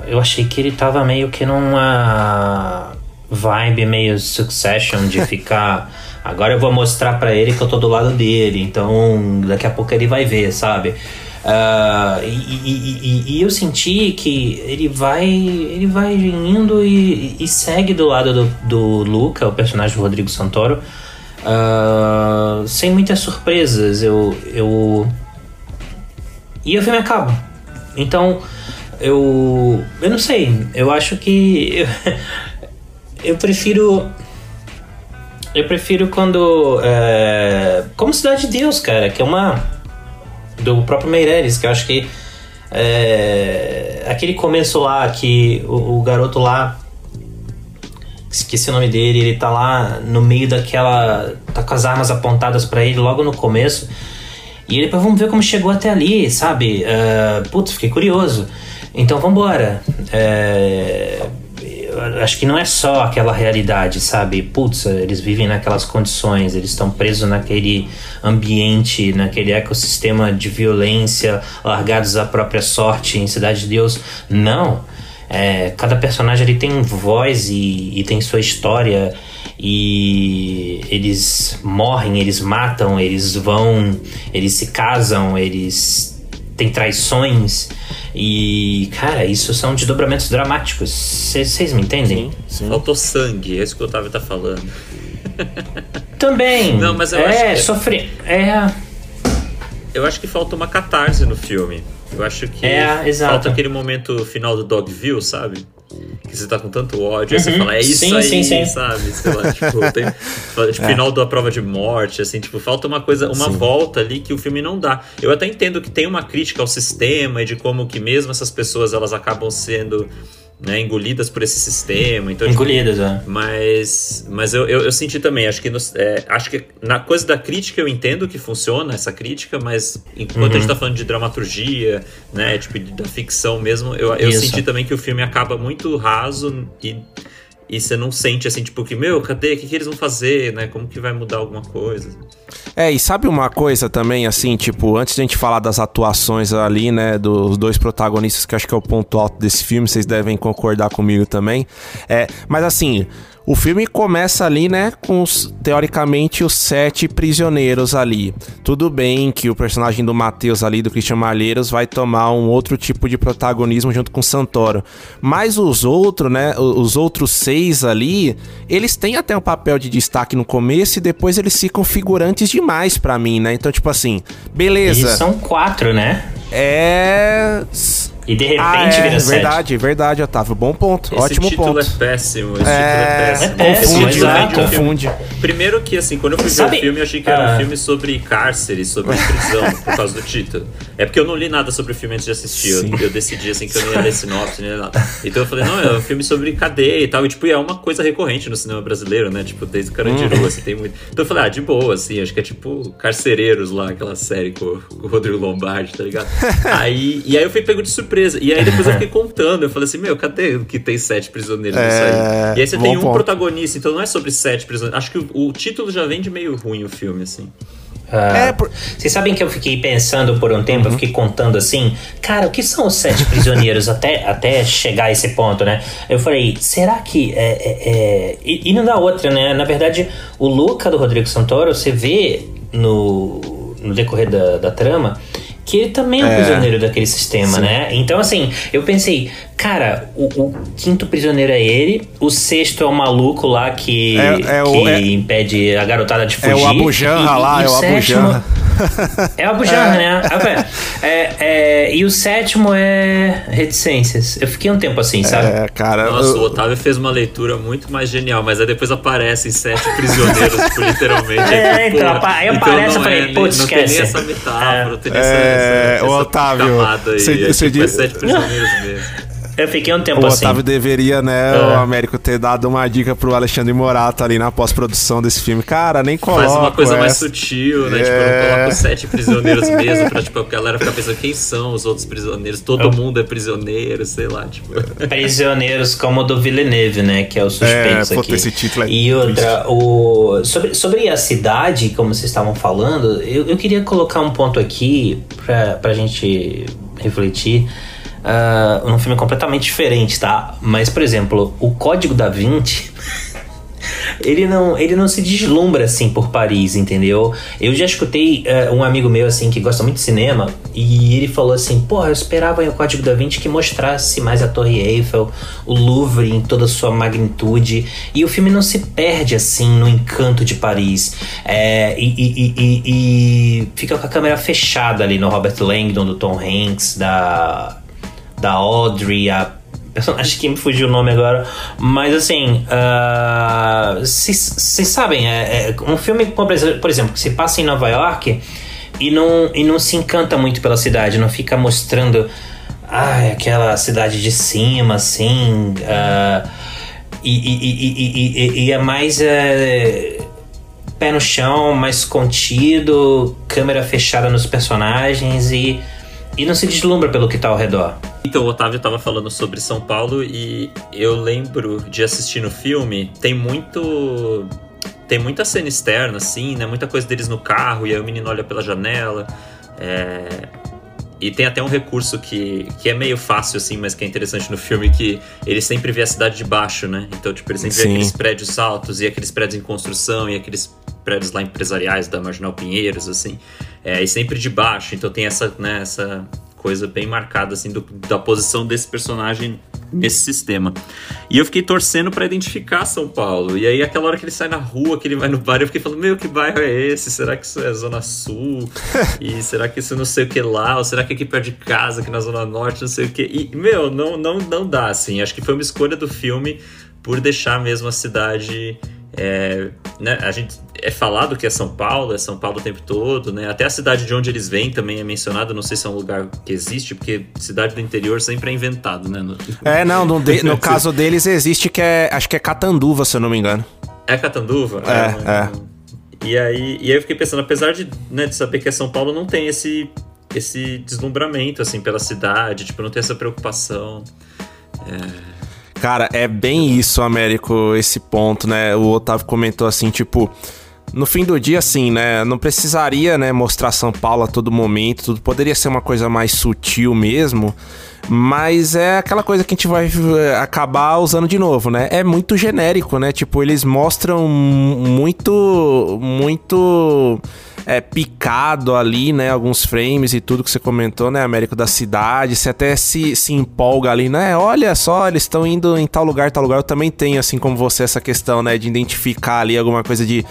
eu achei que ele tava meio que numa vibe meio Succession de [laughs] ficar. Agora eu vou mostrar pra ele que eu tô do lado dele, então daqui a pouco ele vai ver, sabe? Ah, e, e- e- eu senti que ele vai ele vai indo e, e segue do lado do, do Luca, o personagem do Rodrigo Santoro, ah, sem muitas surpresas. Eu, eu e o filme acaba. Então eu eu não sei. Eu acho que [laughs] eu prefiro eu prefiro quando é, como Cidade de Deus, cara, que é uma do próprio Meireles, que eu acho que é, aquele começo lá que o, o garoto lá esqueci o nome dele, ele tá lá no meio daquela tá com as armas apontadas pra ele logo no começo. E "Pô, vamos ver como chegou até ali, sabe? Uh, putz, fiquei curioso. Então vambora. É, eu acho que não é só aquela realidade, sabe? Putz, eles vivem naquelas condições, eles estão presos naquele ambiente, naquele ecossistema de violência, largados à própria sorte em Cidade de Deus. Não. É, cada personagem ele tem voz e, e tem sua história e eles morrem, eles matam, eles vão, eles se casam, eles têm traições e cara, isso são desdobramentos dramáticos. Vocês me entendem? Sim. Faltou sangue, é isso que o Otávio tá falando. [laughs] Também. Não, mas eu é, acho que- sofrer. É, Eu acho que falta uma catarse no filme. Eu acho que É, exato. falta aquele momento final do Dogville, sabe? Que você tá com tanto ódio, aí você Uhum. fala, é isso Sim, aí, sim, sim. sabe? Sei lá, [laughs] tipo, tem, tipo, final da prova de morte, assim, tipo, falta uma coisa, uma volta ali que o filme não dá. Eu até entendo que tem uma crítica ao sistema e de como que mesmo essas pessoas elas acabam sendo né, engolidas por esse sistema. Então, tipo, engolidas, é. mas, mas eu, eu, eu senti também, acho que, nos- é, acho que na coisa da crítica eu entendo que funciona essa crítica, mas enquanto a gente tá falando de dramaturgia, né, tipo, da ficção mesmo, eu, eu Isso. senti também que o filme acaba muito raso e, e você não sente assim, tipo, que, meu, cadê? O que, que eles vão fazer, né? Como que vai mudar alguma coisa? É, e sabe uma coisa também, assim, tipo, antes de a gente falar das atuações ali, né, dos dois protagonistas, que acho que é o ponto alto desse filme, vocês devem concordar comigo também. É, mas assim, o filme começa ali, né, com os, teoricamente os sete prisioneiros ali. Tudo bem que o personagem do Matheus ali, do Christian Malheiros, vai tomar um outro tipo de protagonismo junto com o Santoro. Mas os outros, né, os outros seis ali, eles têm até um papel de destaque no começo e depois eles ficam figurantes demais pra mim, né? Então, tipo assim, beleza. Eles são quatro, né? É. E de repente Ah, é, vira 7. verdade, verdade, Otávio. Bom ponto. Esse Ótimo título ponto. é péssimo. Esse É, título é péssimo. é Esse confunde, né? um Confunde. Primeiro que, assim, quando eu fui ver Sabe- o filme, eu achei que era Ah. um filme sobre cárcere, sobre prisão, [laughs] por causa do título. É porque eu não li nada sobre o filme antes de assistir. Eu, eu decidi, assim, que eu não ia ler sinopse, nem nada. Então eu falei, não, é um filme sobre cadeia e tal. E, tipo, é uma coisa recorrente no cinema brasileiro, né? Tipo, desde o Carandiru, Uhum. assim, tem muito... Então eu falei, ah, de boa, assim, acho que é tipo Carcereiros lá, aquela série com, com o Rodrigo Lombardi, tá ligado? [laughs] aí, e aí eu fui pego de surpresa. E aí depois eu fiquei [laughs] contando, eu falei assim, meu, cadê que tem sete prisioneiros nisso É, aí? E aí você bom tem um ponto. protagonista, então não é sobre sete prisioneiros. Acho que o, o título já vem de meio ruim o filme, assim. Ah, É, por- Vocês sabem que eu fiquei pensando por um tempo, eu Uhum. fiquei contando assim, cara, o que são os sete prisioneiros até, até chegar a esse ponto, né? Eu falei, será que. É, é, é... E, e não dá outra, né? Na verdade, o Luca do Rodrigo Santoro, você vê no, no decorrer da, da trama que ele também é um É. prisioneiro daquele sistema, né? Então, assim, eu pensei, cara, o, o quinto prisioneiro é ele, o sexto é o maluco lá que, É- é o- que é- impede a garotada de fugir. É o Abu Janra E- lá, e é o Abu sétimo- Janra. [laughs] É o Abu Janra, né? Ah. É, é, e o sétimo é reticências. Eu fiquei um tempo assim, sabe? É, cara. Nossa, eu- o Otávio fez uma leitura muito mais genial, mas aí depois aparecem sete prisioneiros, tipo, literalmente. É, aí, então, porra, apa- aí aparece, não eu falei, é putz, Não tem nem esquece. essa metáfora, não tem nem essa, É, essa, o Otávio, camada aí. cê- é, tipo, é diz- sete prisioneiros mesmo. Eu fiquei um tempo O assim. Otávio deveria, né, É. o Américo, ter dado uma dica pro Alexandre Morato ali na pós-produção desse filme. Cara, nem coloca. Faz uma coisa mais essa. sutil, né? Tipo, É. não coloca os sete prisioneiros [laughs] mesmo pra, tipo, a galera ficar pensando quem são os outros prisioneiros. Todo mundo é prisioneiro, sei lá, tipo. [laughs] Prisioneiros como o do Villeneuve, né? Que é o suspense É, aqui. esse título é e outra, o, sobre, sobre a cidade, como vocês estavam falando, eu, eu queria colocar um ponto aqui pra, pra gente refletir. Ah, num filme completamente diferente, tá? Mas, por exemplo, o Código da Vinci. [laughs] Ele não, ele não se deslumbra assim por Paris, entendeu? Eu já escutei eh, um amigo meu assim que gosta muito de cinema e ele falou assim: Porra, eu esperava em O Código da Vinci que mostrasse mais a Torre Eiffel, o Louvre em toda a sua magnitude. E o filme não se perde assim no encanto de Paris. É, e- e- e- e fica com a câmera fechada ali no Robert Langdon, do Tom Hanks, da, da Audrey, a personagem que me fugiu o nome agora. Mas assim, vocês sabem, é, é um filme, por exemplo, que se passa em Nova York e não, e não se encanta muito pela cidade, não fica mostrando ai, aquela cidade de cima, assim. ah, e, e, e, e- e- e é mais. é, pé no chão, mais contido, câmera fechada nos personagens e, e não se deslumbra pelo que tá ao redor. Então, o Otávio tava falando sobre São Paulo e eu lembro de assistir no filme, tem muito. Tem muita cena externa, assim, né? Muita coisa deles no carro, e aí o menino olha pela janela. é, E tem até um recurso que, que é meio fácil, assim, mas que é interessante no filme, que ele sempre vê a cidade de baixo, né? Então, tipo, ele sempre vê Sim. aqueles prédios altos e aqueles prédios em construção e aqueles prédios lá empresariais da Marginal Pinheiros, assim. É, e sempre de baixo. Então tem essa, né, essa coisa bem marcada, assim, do- da posição desse personagem nesse sistema. E eu fiquei torcendo pra identificar São Paulo. E aí, aquela hora que ele sai na rua, que ele vai no bar, eu fiquei falando: Meu, que bairro é esse? Será que isso é Zona Sul? [laughs] e será que isso não sei o que lá? Ou será que aqui perto de casa, aqui na Zona Norte, não sei o que? E, meu, não, não, não dá, assim. Acho que foi uma escolha do filme por deixar mesmo a cidade. É, né, a gente é falado que é São Paulo, é São Paulo o tempo todo, né? Até a cidade de onde eles vêm também é mencionada. Não sei se é um lugar que existe, porque cidade do interior sempre é inventado, né? No- É, não, no, de- no [laughs] caso deles existe que é. Acho que é Catanduva, se eu não me engano. É Catanduva? É, é. E aí, e aí eu fiquei pensando, apesar de, né, de saber que é São Paulo, não tem esse, esse deslumbramento, assim, pela cidade, tipo, não tem essa preocupação. Cara, é bem isso, Américo, esse ponto, né? O Otávio comentou assim, tipo. No fim do dia, assim, né? Não precisaria, né, mostrar São Paulo a todo momento. Tudo poderia ser uma coisa mais sutil mesmo. Mas é aquela coisa que a gente vai eh, acabar usando de novo, né? É muito genérico, né? Tipo, eles mostram muito. Muito. É, picado ali, né? Alguns frames e tudo que você comentou, né? Américo da cidade. Você até se, se empolga ali, né? Olha só, eles estão indo em tal lugar, tal lugar. Eu também tenho, assim como você, essa questão, né? De identificar ali alguma coisa de,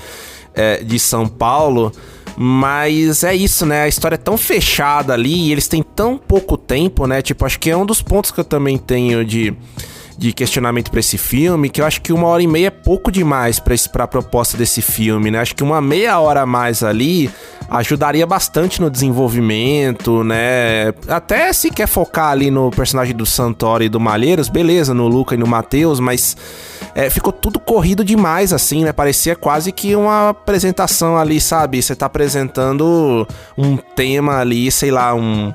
é, de São Paulo. Mas é isso, né? A história é tão fechada ali e eles têm tão pouco tempo, né? Tipo, acho que é um dos pontos que eu também tenho de de questionamento para esse filme, que eu acho que uma hora e meia é pouco demais para a proposta desse filme, né? Acho que uma meia hora a mais ali ajudaria bastante no desenvolvimento, né? Até se quer focar ali no personagem do Santoro e do Malheiros, beleza, no Luca e no Matheus, mas é, ficou tudo corrido demais, assim, né? Parecia quase que uma apresentação ali, sabe? Você tá apresentando um tema ali, sei lá, um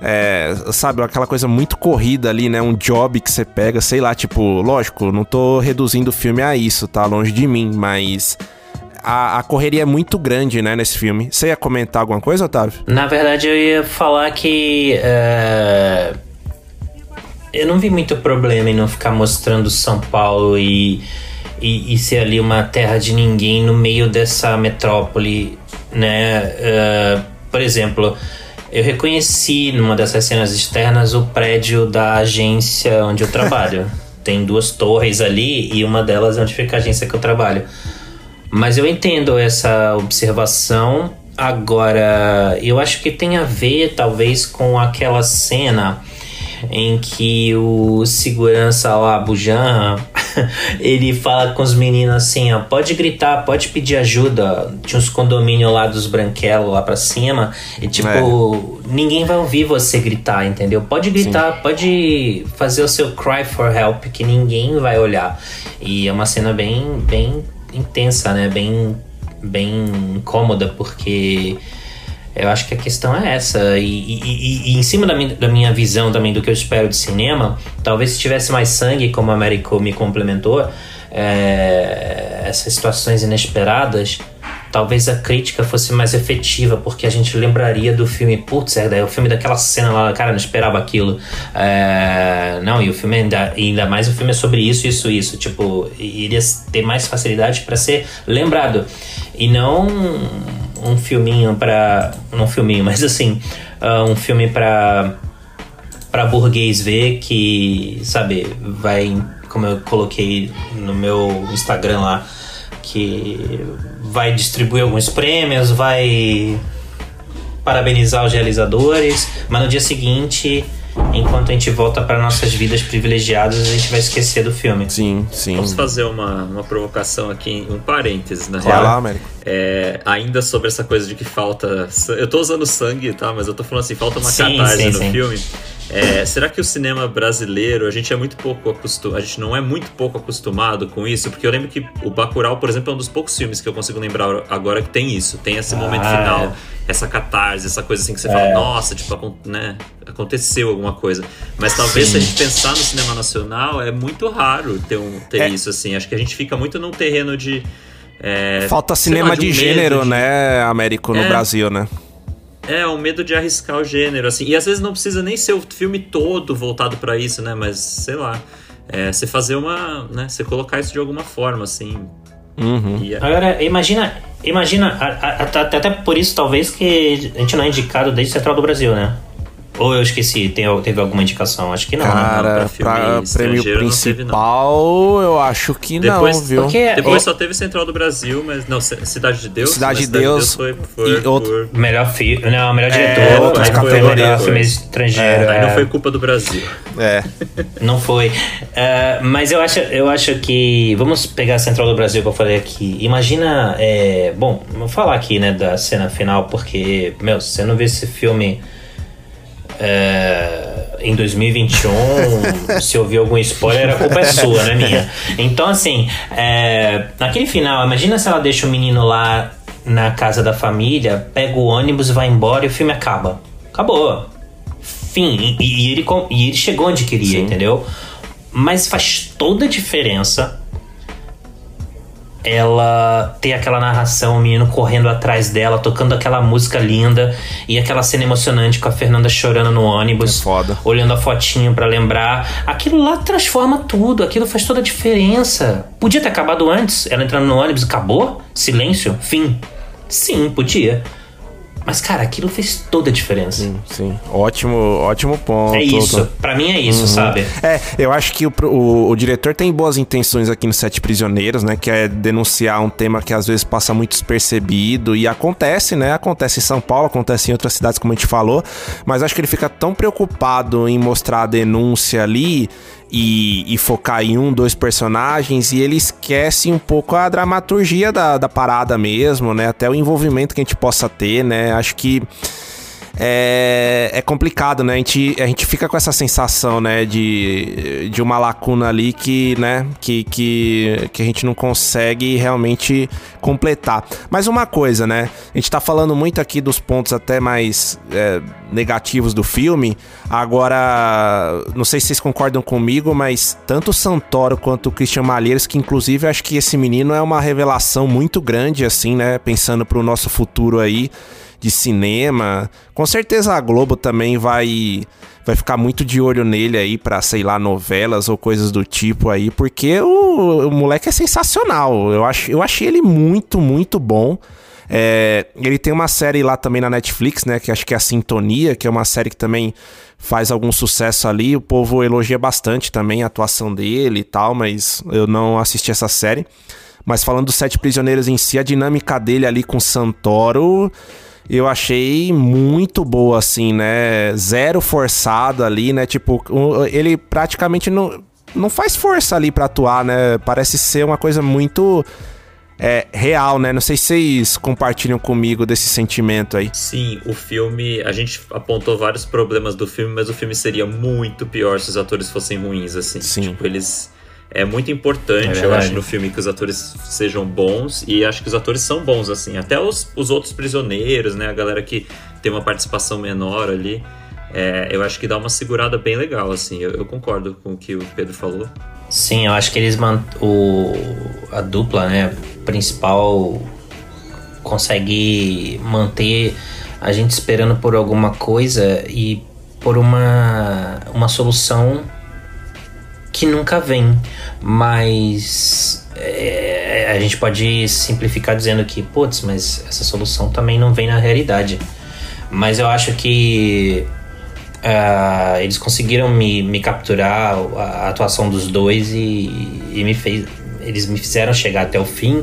é, sabe, aquela coisa muito corrida ali, né? Um job que você pega, sei lá, tipo, lógico, não tô reduzindo o filme a isso, tá? Longe de mim, mas. A, a, correria é muito grande, né, nesse filme. Você ia comentar alguma coisa, Otávio? Na verdade, eu ia falar que. Uh, eu não vi muito problema em não ficar mostrando São Paulo e, e, e, ser ali uma terra de ninguém no meio dessa metrópole, né? Uh, por exemplo, eu reconheci numa dessas cenas externas o prédio da agência onde eu trabalho. [laughs] Tem duas torres ali e uma delas é onde fica a agência que eu trabalho. Mas eu entendo essa observação. Agora, eu acho que tem a ver talvez com aquela cena em que o segurança lá, Bujan, [laughs] ele fala com os meninos assim, ó, pode gritar, pode pedir ajuda. Tinha uns condomínios lá dos branquelos lá pra cima. E tipo, é. ninguém vai ouvir você gritar, entendeu? Pode gritar, Sim. pode fazer o seu cry for help, que ninguém vai olhar. E é uma cena bem, bem intensa, né? Bem, bem incômoda, porque eu acho que a questão é essa. E, e, e em cima da minha, da minha, visão também do que eu espero de cinema, talvez se tivesse mais sangue, como a Américo me complementou, é, essas situações inesperadas, talvez a crítica fosse mais efetiva, porque a gente lembraria do filme, putz, é, o filme daquela cena lá, cara, não esperava aquilo. É, não, e o filme ainda, ainda mais o filme é sobre isso, isso, isso. Tipo, iria ter mais facilidade para ser lembrado. E não um filminho para não um filminho, [laughs] mas assim, uh, um filme para para burguês ver que, sabe, vai como eu coloquei no meu Instagram lá, que vai distribuir alguns prêmios, vai parabenizar os realizadores, mas no dia seguinte enquanto a gente volta para nossas vidas privilegiadas, a gente vai esquecer do filme. Sim, sim. Vamos fazer uma, uma provocação aqui, um parênteses, na Vai real. lá, Américo. É, ainda sobre essa coisa de que falta. Eu tô usando sangue, tá? Mas eu tô falando assim, falta uma sim, catarse sim, no sim. filme. É, será que o cinema brasileiro, a gente é muito pouco acostumado, a gente não é muito pouco acostumado com isso? Porque eu lembro que o Bacurau, por exemplo, é um dos poucos filmes que eu consigo lembrar agora que tem isso, tem esse momento ah, final, é. Essa catarse, essa coisa assim que você é. fala, nossa, tipo, né, aconteceu alguma coisa. Mas talvez Sim. se a gente pensar no cinema nacional, é muito raro ter, um, ter é. isso, assim. Acho que a gente fica muito num terreno de... É, Falta cinema lá, de, de um gênero, de... né, Américo, no é. Brasil, né? É, o medo de arriscar o gênero, assim. E às vezes não precisa nem ser o filme todo voltado para isso, né? Mas, sei lá. É, você fazer uma. né? Você colocar isso de alguma forma, assim. Uhum. E, Agora, imagina. Imagina, até por isso talvez que a gente não é indicado desde Central do Brasil, né? Ou eu esqueci, tem, teve alguma indicação? Acho que não. Cara, não, pra, pra prêmio principal, teve, eu acho que depois, não, viu? Porque depois só teve Central do Brasil, mas não, Cidade de Deus. Cidade de Deus. Deus foi, foi outro... por... Melhor filme, não, melhor é, diretor, é, outra categoria. Melhor filme estrangeiro. É, aí não foi culpa do Brasil. É. não foi. Uh, mas eu acho, eu acho que. Vamos pegar a Central do Brasil que eu falei aqui. Imagina. É, bom, vou falar aqui, né, da cena final, porque, meu, se você não vê esse filme é, em 2021, se ouvir algum spoiler, a culpa é sua, não é minha. Então, assim, é, naquele final, imagina se ela deixa o menino lá na casa da família, pega o ônibus, vai embora e o filme acaba. Acabou. Fim. E, e ele, e ele chegou onde queria, Sim. entendeu? Mas faz toda a diferença ela ter aquela narração, o menino correndo atrás dela, tocando aquela música linda e aquela cena emocionante com a Fernanda chorando no ônibus, é olhando a fotinho para lembrar. Aquilo lá transforma tudo, aquilo faz toda a diferença. Podia ter acabado antes, ela entrando no ônibus, acabou? Silêncio? Fim. Sim, podia. Mas, cara, aquilo fez toda a diferença. Sim, sim. Ótimo, ótimo ponto. É isso. Pra mim é isso, sabe? É, eu acho que o, o, o diretor tem boas intenções aqui no Sete Prisioneiros, né? Que é denunciar um tema que às vezes passa muito despercebido e acontece, né? Acontece em São Paulo, acontece em outras cidades, como a gente falou, mas acho que ele fica tão preocupado em mostrar a denúncia ali e, e, focar em um, dois personagens e ele esquece um pouco a dramaturgia da, da parada mesmo, né? Até o envolvimento que a gente possa ter, né? Acho que é, é complicado, né? A gente, a gente fica com essa sensação, né, de, de uma lacuna ali que, né, que, que, que a gente não consegue realmente completar. Mas uma coisa, né? A gente tá falando muito aqui dos pontos até mais é, negativos do filme. Agora, não sei se vocês concordam comigo, mas tanto o Santoro quanto o Christian Malheiros, que inclusive acho que esse menino é uma revelação muito grande, assim, né? Pensando pro nosso futuro aí de cinema. Com certeza a Globo também vai vai ficar muito de olho nele aí para sei lá, novelas ou coisas do tipo aí, porque o, o moleque é sensacional. Eu, acho, eu achei ele muito, muito bom. É, ele tem uma série lá também na Netflix, né? Que acho que é a Sintonia, que é uma série que também faz algum sucesso ali. O povo elogia bastante também a atuação dele e tal, mas eu não assisti essa série. Mas falando dos Sete Prisioneiros em si, a dinâmica dele ali com Santoro eu achei muito boa, assim, né? Zero forçado ali, né? Tipo, ele praticamente não, não faz força ali para atuar, né? Parece ser uma coisa muito é, real, né? Não sei se vocês compartilham comigo desse sentimento aí. Sim, o filme. A gente apontou vários problemas do filme, mas o filme seria muito pior se os atores fossem ruins, assim. Sim. Tipo, eles é muito importante, é eu acho, no filme que os atores sejam bons. E acho que os atores são bons, assim. Até os, os outros prisioneiros, né? A galera que tem uma participação menor ali. É, eu acho que dá uma segurada bem legal, assim. Eu, eu, concordo com o que o Pedro falou. Sim, eu acho que eles mant o a dupla, né, principal consegue manter a gente esperando por alguma coisa e por uma uma solução que nunca vem, mas é, a gente pode simplificar dizendo que, putz, mas essa solução também não vem na realidade. Mas eu acho que uh, eles conseguiram me, me capturar a atuação dos dois e, e, me fez, eles me fizeram chegar até o fim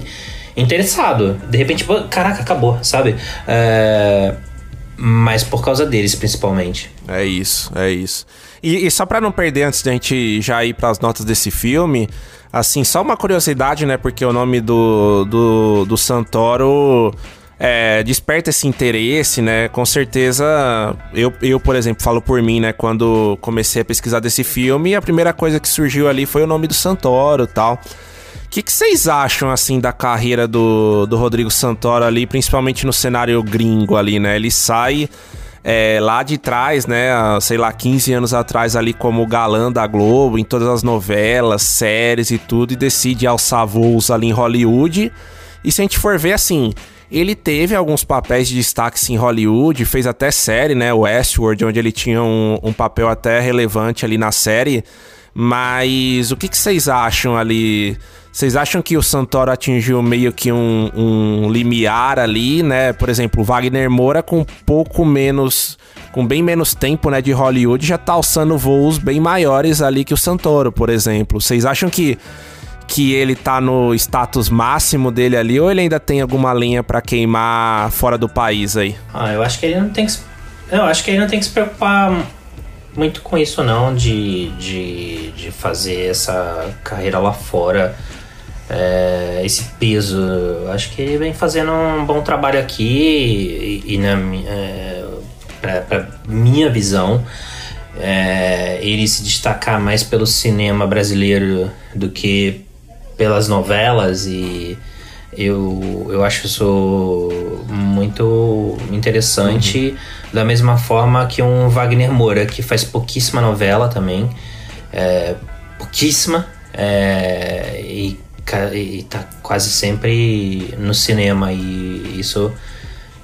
interessado. De repente, caraca, acabou, sabe? Uh, mas por causa deles, principalmente. É isso, é isso. E, e só para não perder antes da gente já ir para as notas desse filme, assim, só uma curiosidade, né? Porque o nome do, do, do Santoro é, desperta esse interesse, né? Com certeza, eu, eu, por exemplo, falo por mim, né? Quando comecei a pesquisar desse filme, a primeira coisa que surgiu ali foi o nome do Santoro tal. O que, que vocês acham, assim, da carreira do, do Rodrigo Santoro ali, principalmente no cenário gringo ali, né? Ele sai é, lá de trás, né, sei lá, 15 anos atrás ali como galã da Globo, em todas as novelas, séries e tudo, e decide alçar voos ali em Hollywood. E se a gente for ver assim, ele teve alguns papéis de destaque em Hollywood, fez até série, né, Westworld, onde ele tinha um, um papel até relevante ali na série. Mas o que, que vocês acham ali? Vocês acham que o Santoro atingiu meio que um, um limiar ali, né? Por exemplo, o Wagner Moura com pouco menos, com bem menos tempo, né, de Hollywood, já tá alçando voos bem maiores ali que o Santoro, por exemplo. Vocês acham que que ele tá no status máximo dele ali ou ele ainda tem alguma linha para queimar fora do país aí? Ah, eu acho que ele não tem que eu acho que ele não tem que se preocupar muito com isso não de, de, de fazer essa carreira lá fora é, esse peso. Acho que ele vem fazendo um bom trabalho aqui e, e na é, para minha visão é, ele se destacar mais pelo cinema brasileiro do que pelas novelas e eu, eu acho isso muito interessante uhum. da mesma forma que um Wagner Moura que faz pouquíssima novela também é, pouquíssima é, e e tá quase sempre no cinema e isso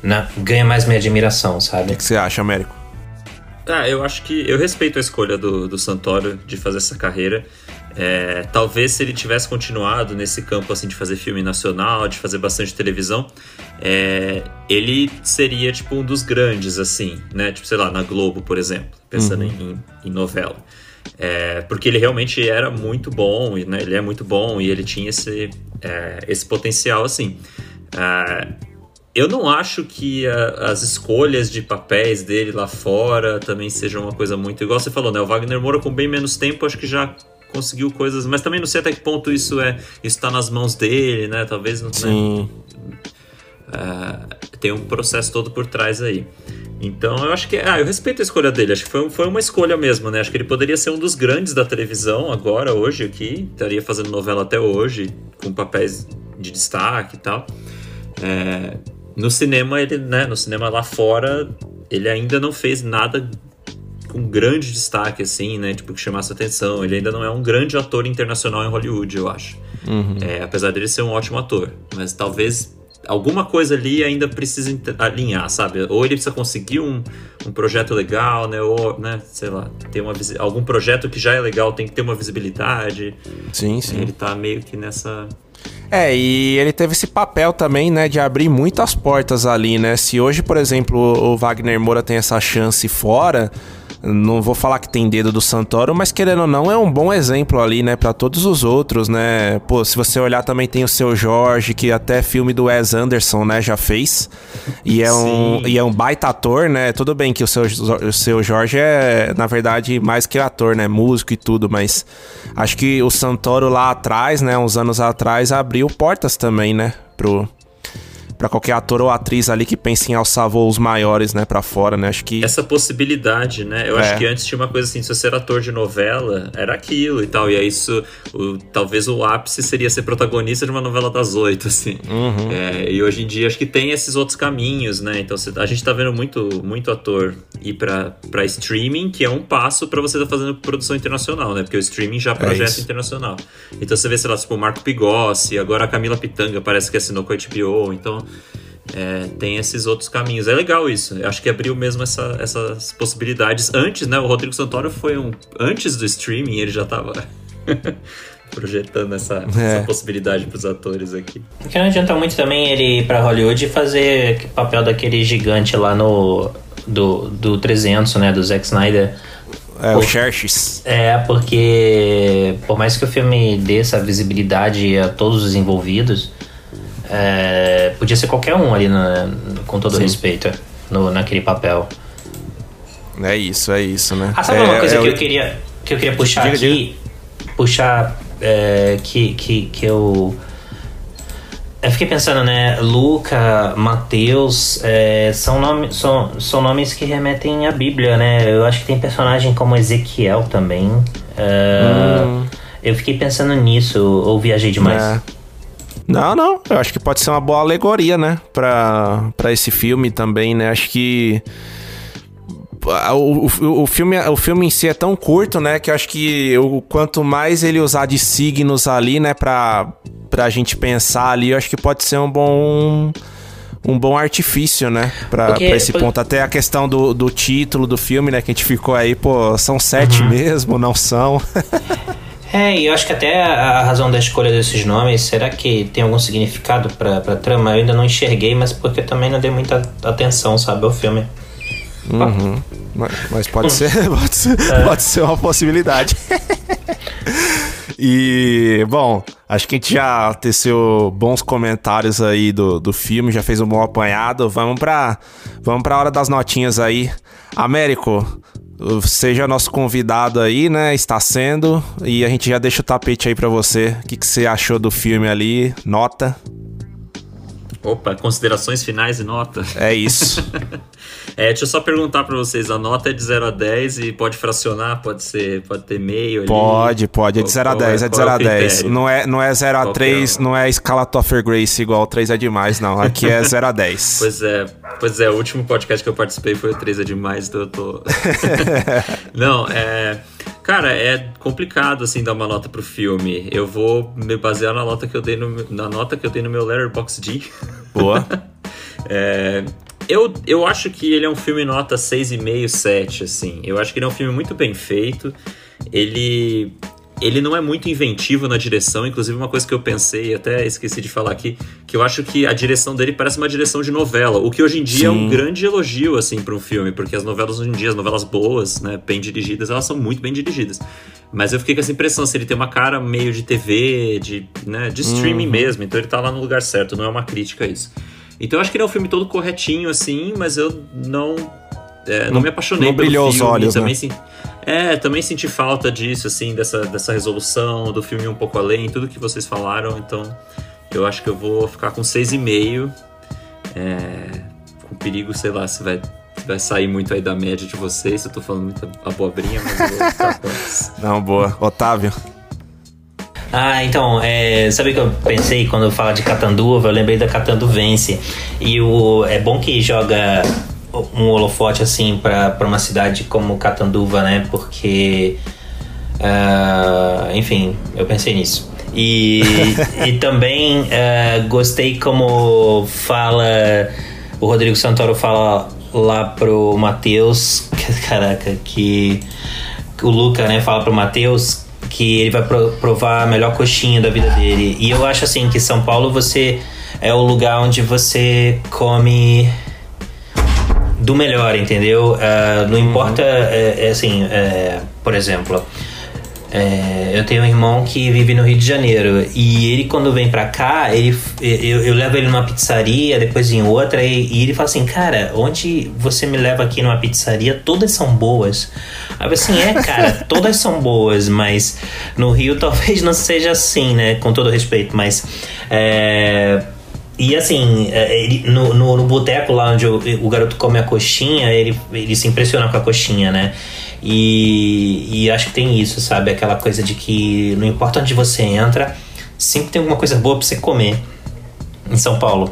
na, ganha mais minha admiração, sabe? O que você acha, Américo? Ah, eu acho que eu respeito a escolha do, do Santoro de fazer essa carreira. É, talvez se ele tivesse continuado nesse campo assim de fazer filme nacional, de fazer bastante televisão, é, ele seria tipo um dos grandes assim, né? Tipo sei lá na Globo, por exemplo, pensando em, em novela. É, porque ele realmente era muito bom, né, ele é muito bom e ele tinha esse, é, esse potencial assim. É, eu não acho que a- as escolhas de papéis dele lá fora também sejam uma coisa muito. Igual você falou, né? O Wagner Moura, com bem menos tempo, acho que já conseguiu coisas. Mas também não sei até que ponto isso é isso tá nas mãos dele, né? Talvez não né? É, tem um processo todo por trás aí. Então eu acho que. Ah, eu respeito a escolha dele. Acho que foi, foi uma escolha mesmo, né? Acho que ele poderia ser um dos grandes da televisão agora, hoje, aqui. Estaria fazendo novela até hoje, com papéis de destaque e tal. É, no cinema, ele, né? No cinema lá fora, ele ainda não fez nada com grande destaque, assim, né? Tipo, que chamasse atenção. Ele ainda não é um grande ator internacional em Hollywood, eu acho. É, apesar dele ser um ótimo ator. Mas talvez alguma coisa ali ainda precisa alinhar, sabe? Ou ele precisa conseguir um, um projeto legal, né? Ou, né, sei lá, ter uma algum projeto que já é legal tem que ter uma visibilidade. Sim, sim. Ele tá meio que nessa. É, e ele teve esse papel também, né, de abrir muitas portas ali, né? Se hoje, por exemplo, o Wagner Moura tem essa chance fora, não vou falar que tem dedo do Santoro, mas querendo ou não, é um bom exemplo ali, né, Pra todos os outros, né? Pô, se você olhar também tem o seu Jorge, que até filme do Wes Anderson, né, já fez. E é um Sim. e é um baita ator, né? Tudo bem que o seu, o seu Jorge é, na verdade, mais que ator, né? Músico e tudo, mas acho que o Santoro lá atrás, né? Uns anos atrás, abriu portas também, né? Pro, pra qualquer ator ou atriz ali que pense em alçar voos maiores, né? Pra fora, né? Acho que. Essa possibilidade, né? Eu É. acho que antes tinha uma coisa assim, se você era ator de novela, era aquilo e tal. E aí isso, o- talvez o ápice seria ser protagonista de uma novela das oito, assim. Uhum. É, e hoje em dia acho que tem esses outros caminhos, né? Então a gente tá vendo muito, muito ator ir pra, pra streaming, que é um passo pra você estar tá fazendo produção internacional, né? Porque o streaming já projeta É isso. internacional. Então você vê, sei lá, tipo o Marco Pigossi, agora a Camila Pitanga parece que assinou com a HBO, então. É, tem esses outros caminhos. É legal isso. Eu acho que abriu mesmo essa- essas possibilidades. Antes, né? O Rodrigo Santoro foi um. Antes do streaming, ele já tava [laughs] projetando essa, É. essa possibilidade pros atores aqui. Porque não adianta muito também ele ir pra Hollywood e fazer papel daquele gigante lá no. Do, do 300, né? Do Zack Snyder. É, Pô. o Xerxes. É, porque por mais que o filme dê essa visibilidade a todos os envolvidos, é, podia ser qualquer um ali, na- com todo respeito, no, naquele papel. É isso, é isso, né? Ah, sabe é, uma coisa é que o- eu queria que eu queria puxar Diga, aqui? Puxar é, que, que, que eu. Eu fiquei pensando, né? Luca, Mateus, é, são, nome, são, são nomes que remetem à Bíblia, né? Eu acho que tem personagem como Ezequiel também. É, Hum. Eu fiquei pensando nisso, ou viajei demais. É. Não, não. Eu acho que pode ser uma boa alegoria, né? Pra, pra esse filme também, né? Acho que. O, o, o, filme, o filme em si é tão curto, né? Que eu acho que o, quanto mais ele usar de signos ali, né? Pra, pra gente pensar ali, eu acho que pode ser um bom. Um bom artifício, né? Pra, Porque- pra esse ponto. Até a questão do, do título do filme, né? Que a gente ficou aí, pô, são sete mesmo, não são? [laughs] É, e eu acho que até a razão da escolha desses nomes, será que tem algum significado pra, pra trama? Eu ainda não enxerguei, mas porque eu também não dei muita atenção, sabe, ao filme. Uhum. Mas, mas pode ser, [laughs] pode ser, É. pode ser uma possibilidade. [laughs] e, bom, acho que a gente já teceu bons comentários aí do, do filme, já fez um bom apanhado. Vamos pra, vamos pra hora das notinhas aí. Américo, seja nosso convidado aí, né? Está sendo. E a gente já deixa o tapete aí pra você. O que, que você achou do filme ali? Nota? Opa, considerações finais e nota. É isso. [laughs] É, deixa eu só perguntar pra vocês, a nota é de 0 a 10 e pode fracionar, pode ser, pode ter meio ali? Pode, pode. É de Qual- 0 a qual 10, é de qual 0 a o 10. critério? Não é, não é 0 a Qual que 3, é não é escala Toffer Grace igual 3 é demais, não. Aqui é 0 a 10. [laughs] Pois é, pois é, o último podcast que eu participei foi o 3 é demais, então eu tô. [laughs] Não, é. Cara, é complicado assim dar uma nota pro filme. Eu vou me basear na nota que eu dei no, na nota que eu dei no meu Letterboxd. [laughs] Boa. É, eu, eu acho que ele é um filme nota 6,5, 7, assim. Eu acho que ele é um filme muito bem feito. Ele ele não é muito inventivo na direção, inclusive uma coisa que eu pensei, até esqueci de falar aqui, que eu acho que a direção dele parece uma direção de novela, o que hoje em dia Sim. é um grande elogio, assim, para um filme, porque as novelas hoje em dia, as novelas boas, né, bem dirigidas, elas são muito bem dirigidas. Mas eu fiquei com essa impressão, se ele tem uma cara meio de TV, de, né, de streaming uhum. mesmo, então ele tá lá no lugar certo, não é uma crítica a isso. Então eu acho que ele é um filme todo corretinho, assim, mas eu não. É, não, não, me apaixonei não brilhou pelo filme. Os olhos, também, né? sim, é, também senti falta disso, assim, dessa, dessa resolução, do filme um pouco além, tudo que vocês falaram. Então, eu acho que eu vou ficar com 6,5. É, com perigo, sei lá, se vai, vai sair muito aí da média de vocês. Eu tô falando muita abobrinha, mas eu vou [laughs] ficar com Não, boa. Otávio. Ah, então, é, sabe o que eu pensei quando eu falo de Catanduva? Eu lembrei da Catanduvense. E o, é bom que joga um holofote assim para uma cidade como Catanduva, né? Porque, uh, enfim, eu pensei nisso. E, e também uh, gostei como fala o Rodrigo Santoro fala lá pro Matheus, [laughs] caraca, que o Luca, né, fala pro Matheus que ele vai provar a melhor coxinha da vida dele. E eu acho assim que São Paulo você é o lugar onde você come do melhor, entendeu? Uh, não importa, é, é assim, é, por exemplo, é, eu tenho um irmão que vive no Rio de Janeiro e ele quando vem pra cá, ele, eu, eu levo ele numa pizzaria, depois em outra e, e, ele fala assim, cara, onde você me leva aqui numa pizzaria, todas são boas. Aí eu assim, é cara, [laughs] todas são boas, mas no Rio [laughs] talvez não seja assim, né? Com todo respeito, mas é, e assim, é, ele, no, no, no boteco lá onde o, o, garoto come a coxinha, ele, ele se impressiona com a coxinha, né? E, e acho que tem isso, sabe? Aquela coisa de que não importa onde você entra, sempre tem alguma coisa boa pra você comer em São Paulo.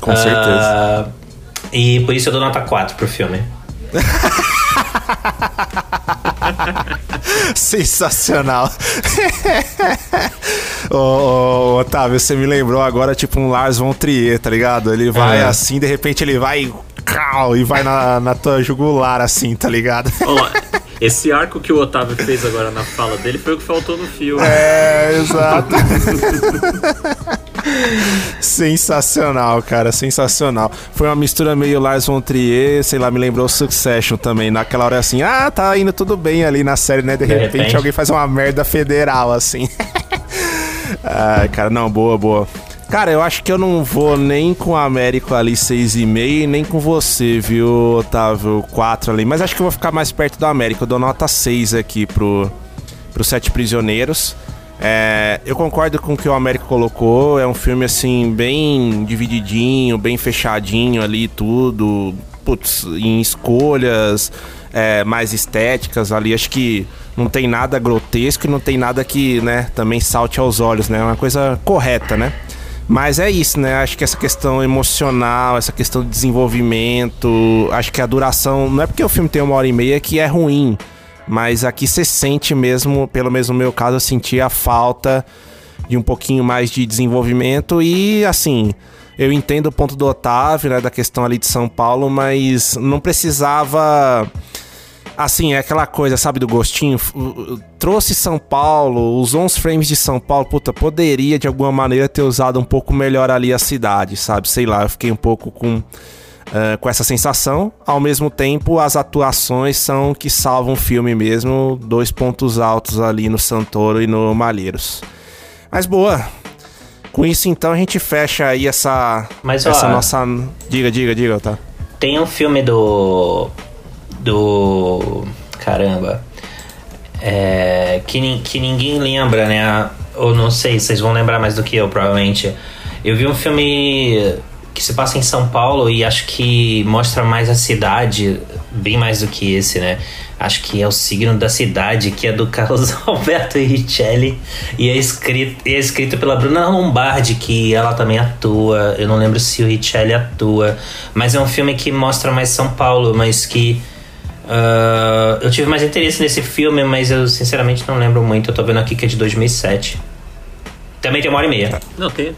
Com certeza. Uh, e por isso eu dou nota 4 pro filme. [laughs] Sensacional. [laughs] ô, ô, Otávio, você me lembrou agora, tipo, um Lars von Trier, tá ligado? Ele vai é. assim, de repente ele vai cal, e vai na, na tua jugular, assim, tá ligado? Oh, esse arco que o Otávio fez agora na fala dele foi o que faltou no filme. É, exato. [laughs] sensacional, cara, sensacional. Foi uma mistura meio Lars von Trier, sei lá, me lembrou Succession também. Naquela hora assim, ah, tá indo tudo bem ali na série, né? De, de repente, repente, alguém faz uma merda federal, assim. [laughs] Ai, cara, não, boa, boa. Cara, eu acho que eu não vou nem com o Américo ali 6,5 nem com você, viu, Otávio? 4 ali. Mas acho que eu vou ficar mais perto do Américo. Eu dou nota 6 aqui pro, pro Sete Prisioneiros. É, eu concordo com o que o Américo colocou. É um filme, assim, bem divididinho, bem fechadinho ali, tudo. Putz, em escolhas é, mais estéticas ali. Acho que não tem nada grotesco e não tem nada que, né, também salte aos olhos, né? É uma coisa correta, né? Mas é isso, né? Acho que essa questão emocional, essa questão de desenvolvimento, acho que a duração. Não é porque o filme tem uma hora e meia que é ruim, mas aqui você sente mesmo, pelo menos no meu caso, eu senti a falta de um pouquinho mais de desenvolvimento e assim. Eu entendo o ponto do Otávio, né, da questão ali de São Paulo, mas não precisava assim, é aquela coisa, sabe, do gostinho. Trouxe São Paulo, usou uns frames de São Paulo, puta, poderia de alguma maneira ter usado um pouco melhor ali a cidade, sabe? Sei lá, eu fiquei um pouco com. Uh, com essa sensação, ao mesmo tempo as atuações são que salvam o filme mesmo, dois pontos altos ali no Santoro e no Malheiros. Mas boa, com isso então a gente fecha aí essa, Mas, essa ó, nossa. Diga, diga, diga, tá? Tem um filme do do. Caramba. É, que, que ninguém lembra, né? Ou não sei, vocês vão lembrar mais do que eu, provavelmente. Eu vi um filme que se passa em São Paulo e acho que mostra mais a cidade, bem mais do que esse, né? Acho que é o signo da cidade, que é do Carlos [laughs] Alberto Richelli e é escrito, é escrito pela Bruna Lombardi, que ela também atua. Eu não lembro se o Richelli atua, mas é um filme que mostra mais São Paulo, mas que Uh, eu tive mais interesse nesse filme, mas eu sinceramente não lembro muito. Eu tô vendo aqui que é de 2007. Também tem uma hora e meia. Não, tem,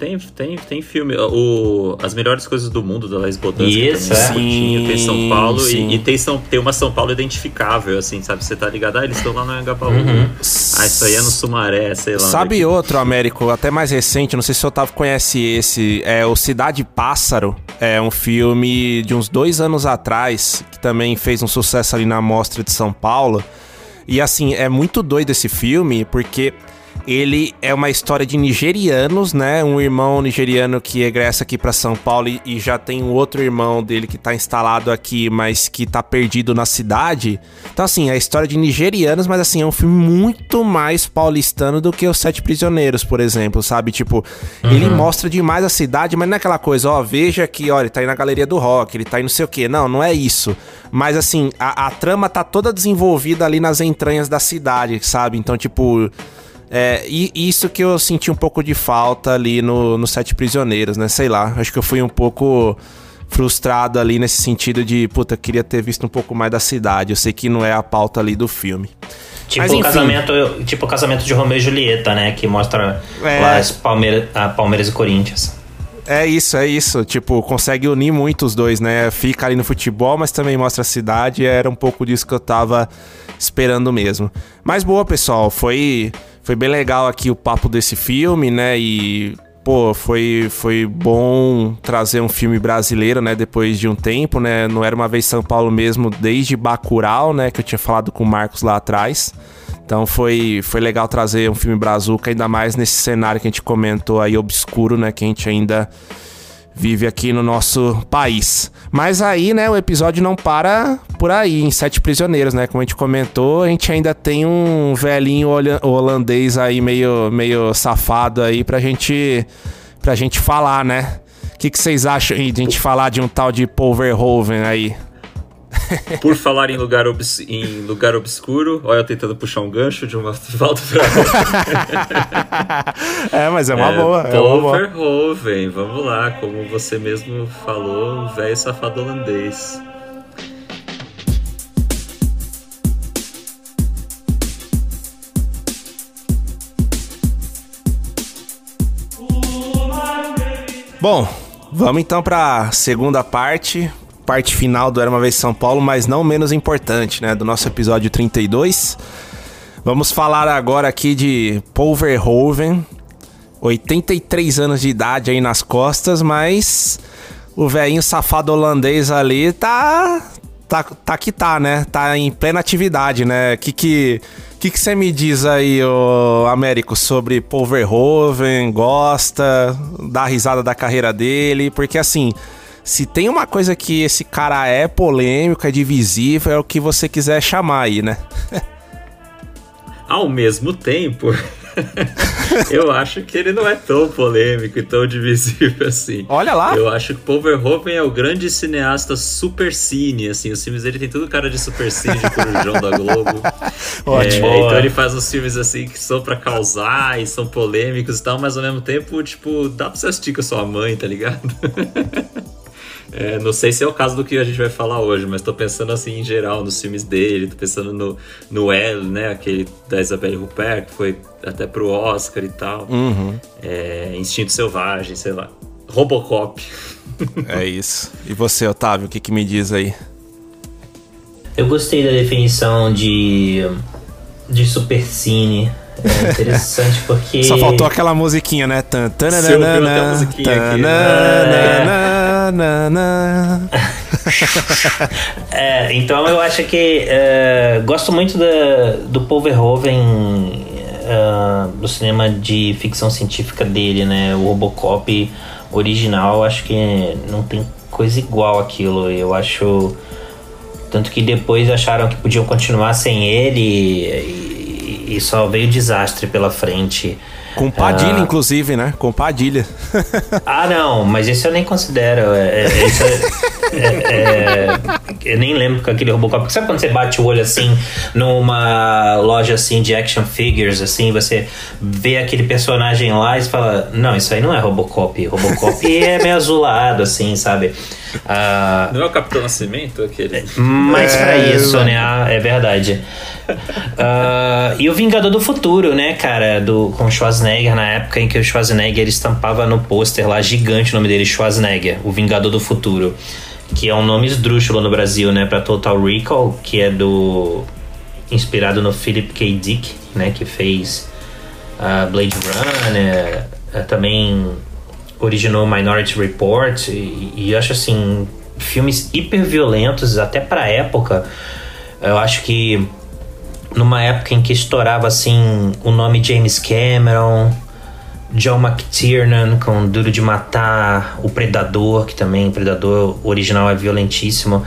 Tem, tem, tem filme. O, As Melhores Coisas do Mundo, da Laís Bodansky. Isso, também, é. curtinho, Tem São Paulo sim. e, e tem, São, tem uma São Paulo identificável, assim, sabe? Você tá ligado? Ah, eles estão lá no Angabaú. Uhum. Ah, isso aí é no Sumaré, sei lá. Sabe daqui. outro, Américo, até mais recente, não sei se o Otávio conhece esse, é o Cidade Pássaro, é um filme de uns dois anos atrás, que também fez um sucesso ali na Mostra de São Paulo. E assim, é muito doido esse filme, porque ele é uma história de nigerianos, né? Um irmão nigeriano que egressa aqui pra São Paulo e, e já tem um outro irmão dele que tá instalado aqui, mas que tá perdido na cidade. Então, assim, é a história de nigerianos, mas assim, é um filme muito mais paulistano do que Os Sete Prisioneiros, por exemplo, sabe? Tipo, ele mostra demais a cidade, mas não é aquela coisa, ó, veja que, ó, ele tá aí na galeria do rock, ele tá aí não sei o quê. Não, não é isso. Mas assim, a, a trama tá toda desenvolvida ali nas entranhas da cidade, sabe? Então, tipo. É, e isso que eu senti um pouco de falta ali no, no Sete Prisioneiros, né? Sei lá, acho que eu fui um pouco frustrado ali nesse sentido de, puta, queria ter visto um pouco mais da cidade. Eu sei que não é a pauta ali do filme. Tipo Mas, o casamento, tipo o casamento de Romeu e Julieta, né? Que mostra É. lá as Palmeiras, a Palmeiras e Corinthians. É isso, é isso. Tipo, consegue unir muito os dois, né? Fica ali no futebol, mas também mostra a cidade. Era um pouco disso que eu tava esperando mesmo. Mas boa, pessoal. Foi, foi bem legal aqui o papo desse filme, né? E, pô, foi, foi bom trazer um filme brasileiro, né? Depois de um tempo, né? Não era uma vez São Paulo mesmo, desde Bacurau, né? Que eu tinha falado com o Marcos lá atrás. Então foi, foi legal trazer um filme brazuca, ainda mais nesse cenário que a gente comentou aí, obscuro, né? Que a gente ainda vive aqui no nosso país. Mas aí, né, o episódio não para por aí, em Sete Prisioneiros, né? Como a gente comentou, a gente ainda tem um velhinho holandês aí meio, meio safado aí pra gente, pra gente falar, né? O que, que vocês acham aí de a gente falar de um tal de Paul Verhoeven aí? Por falar em lugar, obs- em lugar obscuro, olha eu tentando puxar um gancho de uma [laughs] volta pra outra. é, mas é uma É, boa, é. Verhoeven, vamos lá, como você mesmo falou, o velho safado holandês. Bom, vamos então pra segunda parte, parte final do Era Uma Vez São Paulo, mas não menos importante, né, do nosso episódio 32. Vamos falar agora aqui de Paul Verhoeven, 83 anos de idade aí nas costas, mas o velhinho safado holandês ali tá tá tá que tá, né? Tá em plena atividade, né? Que que que que você me diz aí, ô Américo, sobre Paul Verhoeven? Gosta? Dá risada da carreira dele? Porque assim, se tem uma coisa que esse cara é polêmico, é divisível, é o que você quiser chamar aí, né? [laughs] Ao mesmo tempo, [laughs] eu acho que ele não é tão polêmico e tão divisível assim. Olha lá. Eu acho que Paul Verhoeven é o grande cineasta super cine, assim. Os filmes dele tem tudo cara de super cine, de corujão da Globo. [laughs] Ótimo. É, então ele faz uns filmes assim que são pra causar e são polêmicos e tal, mas ao mesmo tempo, tipo, dá pra você assistir com a sua mãe, tá ligado? É, não sei se é o caso do que a gente vai falar hoje, mas tô pensando assim em geral nos filmes dele, tô pensando no, no L, né? Aquele da Isabelle Huppert, que foi até pro Oscar e tal. Uhum. É, Instinto Selvagem, sei lá. Robocop. É isso. E você, Otávio, o que que me diz aí? Eu gostei da definição de, de supercine. É interessante [laughs] porque. Só faltou aquela musiquinha, né? Tan, tan, Você ouviu até a musiquinha [laughs] É, então eu acho que é, gosto muito da, do Paul Verhoeven, é, do cinema de ficção científica dele, né? O Robocop original, acho que não tem coisa igual aquilo. Eu acho tanto que depois acharam que podiam continuar sem ele e, e só veio desastre pela frente. Com Padilha, Ah. inclusive, né? Com Padilha. [laughs] Ah, não, mas esse eu nem considero. É, é, é- é- é- eu nem lembro com aquele Robocop. Porque sabe quando você bate o olho assim numa loja assim de action figures, assim, você vê aquele personagem lá e fala: Não, isso aí não é Robocop. Robocop [laughs] é meio azulado, assim, sabe? Ah, Não é o Capitão Nascimento aquele? mas pra É, isso, exato. né? ah, É verdade. Ah, E o Vingador do Futuro, né, cara? Do, com o Schwarzenegger, na época em que o Schwarzenegger estampava no pôster lá, gigante o nome dele, Schwarzenegger, o Vingador do Futuro. Que é um nome esdrúxulo no Brasil, né? Pra Total Recall, que é do. inspirado no Philip K. Dick, né? Que fez uh, Blade Runner, uh, também originou Minority Report, e, e acho assim. filmes hiper violentos, até pra época. Eu acho que numa época em que estourava assim o nome James Cameron, John McTiernan com Duro de Matar, O Predador, que também o Predador original é violentíssimo.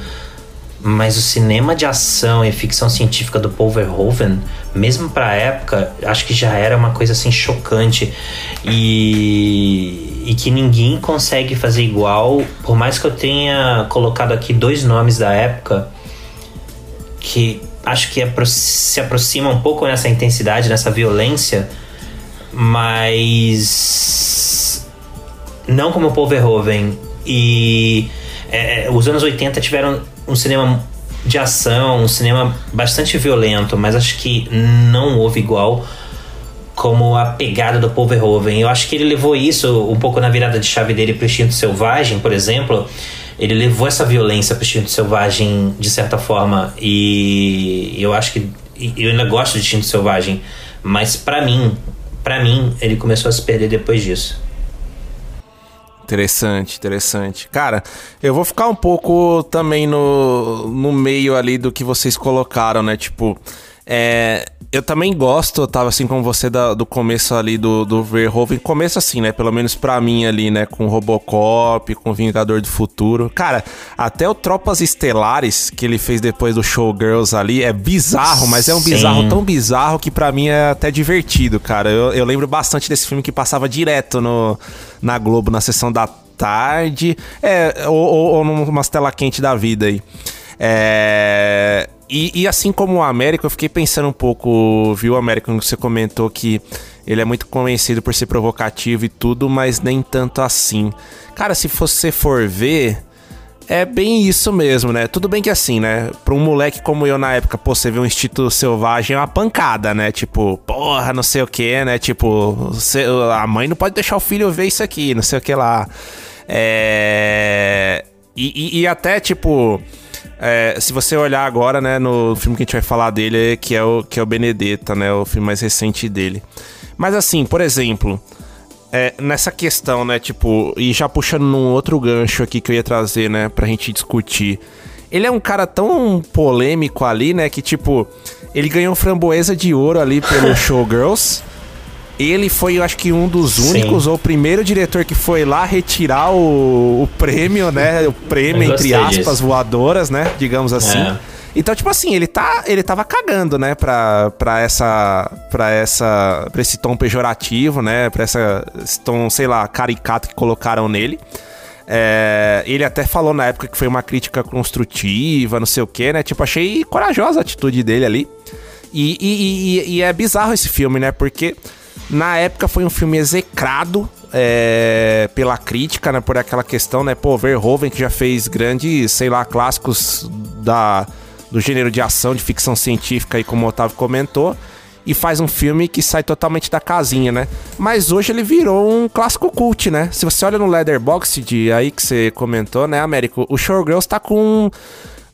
Mas o cinema de ação e ficção científica do Paul Verhoeven, mesmo pra época, acho que já era uma coisa assim chocante. E, e que ninguém consegue fazer igual. Por mais que eu tenha colocado aqui dois nomes da época, que acho que se aproxima um pouco nessa intensidade, nessa violência, mas não como o Paul Verhoeven. E é, é os anos 80 tiveram um cinema de ação, um cinema bastante violento, mas acho que não houve igual como a pegada do Paul Verhoeven. Eu acho que ele levou isso um pouco na virada de chave dele para o Instinto Selvagem, por exemplo ele levou essa violência pro instinto selvagem de certa forma e eu acho que eu ainda gosto de instinto selvagem, mas para mim, para mim ele começou a se perder depois disso. Interessante, interessante. Cara, eu vou ficar um pouco também no, no meio ali do que vocês colocaram, né? Tipo, é, eu também gosto, tava assim como você da, do começo ali do, do Verhoeven. Começo assim, né? Pelo menos pra mim ali, né? Com Robocop, com Vingador do Futuro. Cara, até o Tropas Estelares que ele fez depois do Showgirls ali é bizarro, mas é um Sim. bizarro tão bizarro que pra mim é até divertido, cara. Eu, eu lembro bastante desse filme que passava direto no, na Globo, na sessão da tarde. É, ou, ou, ou numa tela quente da vida aí. É. E, e, assim como o Américo, eu fiquei pensando um pouco, viu, Américo, que você comentou que ele é muito conhecido por ser provocativo e tudo, mas nem tanto assim. Cara, se você for ver, é bem isso mesmo, né? Tudo bem que assim, né? Pra um moleque como eu na época, pô, você vê um Instituto Selvagem é uma pancada, né? Tipo, porra, não sei o que, né? Tipo, a mãe não pode deixar o filho ver isso aqui, não sei o que lá. É. e, e, e até, tipo é, se você olhar agora, né, no filme que a gente vai falar dele, que é o, que é o Benedetta, né, o filme mais recente dele. Mas assim, por exemplo, é, nessa questão, né, tipo, e já puxando num outro gancho aqui que eu ia trazer, né, pra gente discutir. Ele é um cara tão polêmico ali, né, que tipo, ele ganhou framboesa de ouro ali pelo [laughs] Showgirls. Ele foi, eu acho que, um dos únicos, Sim. ou o primeiro diretor que foi lá retirar o, o prêmio, né? O prêmio, entre aspas, disso. voadoras, né? Digamos assim. É. Então, tipo assim, ele tá, ele tava cagando, né, pra, pra essa, pra essa, pra esse tom pejorativo, né, pra essa, esse tom, sei lá, caricato que colocaram nele. É, ele até falou na época que foi uma crítica construtiva, não sei o que, né, tipo, achei corajosa a atitude dele ali. E, e, e, e é bizarro esse filme, né, porque na época foi um filme execrado é, pela crítica, né? Por aquela questão, né? Pô, Verhoeven que já fez grandes, sei lá, clássicos da, do gênero de ação, de ficção científica, aí como o Otávio comentou. E faz um filme que sai totalmente da casinha, né? Mas hoje ele virou um clássico cult, né? Se você olha no Leatherbox aí que você comentou, né, Américo? O Showgirls tá com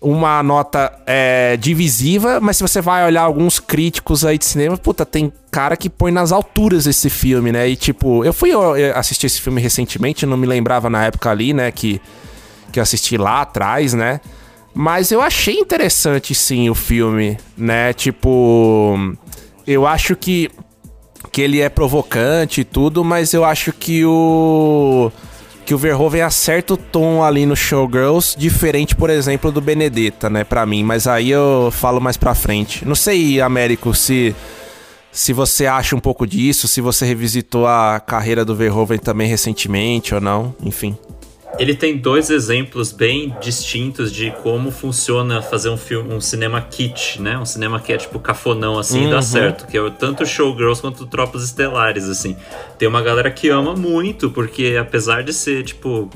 uma nota é, divisiva, mas se você vai olhar alguns críticos aí de cinema, puta, tem cara que põe nas alturas esse filme, né? E tipo, eu fui assistir esse filme recentemente, não me lembrava na época ali, né, que, que eu assisti lá atrás, né? Mas eu achei interessante sim o filme, né? Tipo, eu acho que que ele é provocante e tudo, mas eu acho que o que o Verhoeven acerta o tom ali no Showgirls, diferente, por exemplo, do Benedetta, né, para mim, mas aí eu falo mais pra frente. Não sei, Américo, se se você acha um pouco disso, se você revisitou a carreira do Verhoeven também recentemente ou não, enfim. Ele tem dois exemplos bem distintos de como funciona fazer um filme, um cinema kit, né? Um cinema que é tipo cafonão assim, uhum. dá certo, que é tanto Showgirls quanto Tropas Estelares assim. Tem uma galera que ama muito porque apesar de ser tipo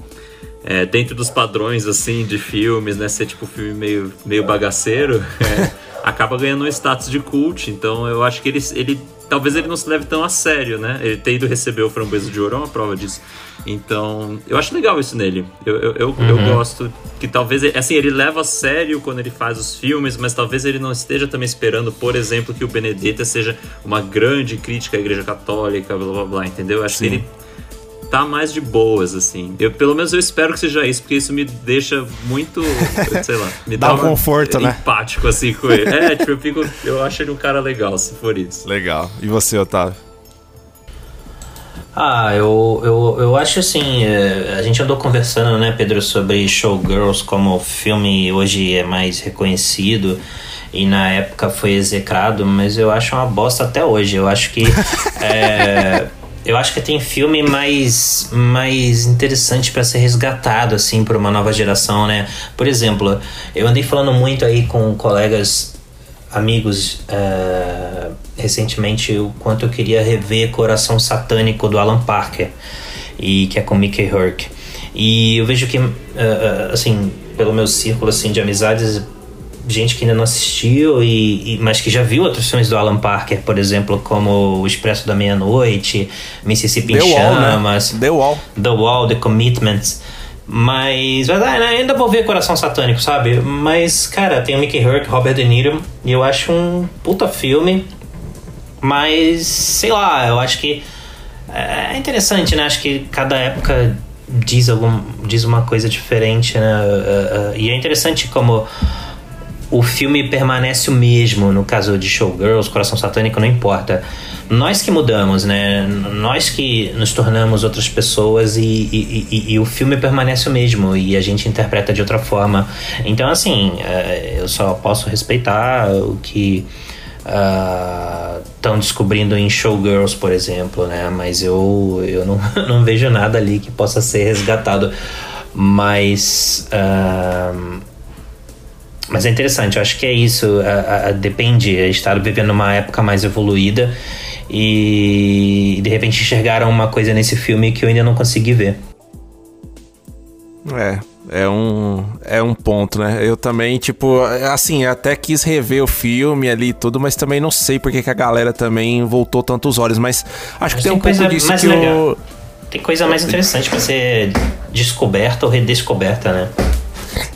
é, dentro dos padrões assim de filmes, né, ser tipo um filme meio meio bagaceiro, [laughs] é, acaba ganhando um status de cult. Então eu acho que ele, ele talvez ele não se leve tão a sério, né? Ele ter ido receber o Framboesa de Ouro é uma prova disso. Então, eu acho legal isso nele. Eu, eu, eu, Uhum. eu gosto que talvez, assim, ele leva a sério quando ele faz os filmes, mas talvez ele não esteja também esperando, por exemplo, que o Benedetta seja uma grande crítica à Igreja Católica, blá blá blá, entendeu? Eu acho Sim. que ele tá mais de boas, assim. Eu, pelo menos eu espero que seja isso, porque isso me deixa muito, [laughs] sei lá, me Dá dá, um conforto, né? empático, assim, com ele. É, tipo, eu fico, eu acho ele um cara legal, se for isso. Legal. E você, Otávio? Ah, eu, eu, eu acho assim, é, a gente andou conversando, né, Pedro, sobre Showgirls como filme hoje é mais reconhecido e na época foi execrado, mas eu acho uma bosta até hoje. Eu acho que [laughs] é, eu acho que tem filme mais mais interessante para ser resgatado assim por uma nova geração, né? Por exemplo, eu andei falando muito aí com colegas amigos eh, recentemente o quanto eu queria rever Coração Satânico do Alan Parker e que é com Mickey Rourke e eu vejo que eh, assim pelo meu círculo assim de amizades gente que ainda não assistiu e, e- mas que já viu outros filmes do Alan Parker por exemplo como O Expresso da Meia-Noite Mississippi em The Wall, né? Chamas The Wall. The Wall, The Commitments. Mas, mas, ah, ainda vou ver Coração Satânico, sabe? Mas, cara, tem o Mickey Rourke, Robert De Niro, e eu acho um puta filme. Mas, sei lá, eu acho que é interessante, né? Acho que cada época diz, algum, diz uma coisa diferente, né? Uh, uh, E é interessante como o filme permanece o mesmo, no caso de Showgirls, Coração Satânico, não importa. Nós que mudamos, né? Nós que nos tornamos outras pessoas e, e, e- e o filme permanece o mesmo e a gente interpreta de outra forma. Então, assim, eh, eu só posso respeitar o que estão descobrindo em Showgirls, por exemplo, né? Mas eu, eu não, [laughs] não vejo nada ali que possa ser resgatado. Mas. ah, mas é interessante, eu acho que é isso. a- a- depende, a gente está vivendo uma época mais evoluída e de repente enxergaram uma coisa nesse filme que eu ainda não consegui ver. É, é um, é um ponto, né? Eu também, tipo, assim, até quis rever o filme ali e tudo, mas também não sei porque que a galera também voltou tantos olhos. Mas acho que Mas tem um tem pouco coisa disso mais que legal. eu. Tem coisa mais interessante pra ser descoberta ou redescoberta, né?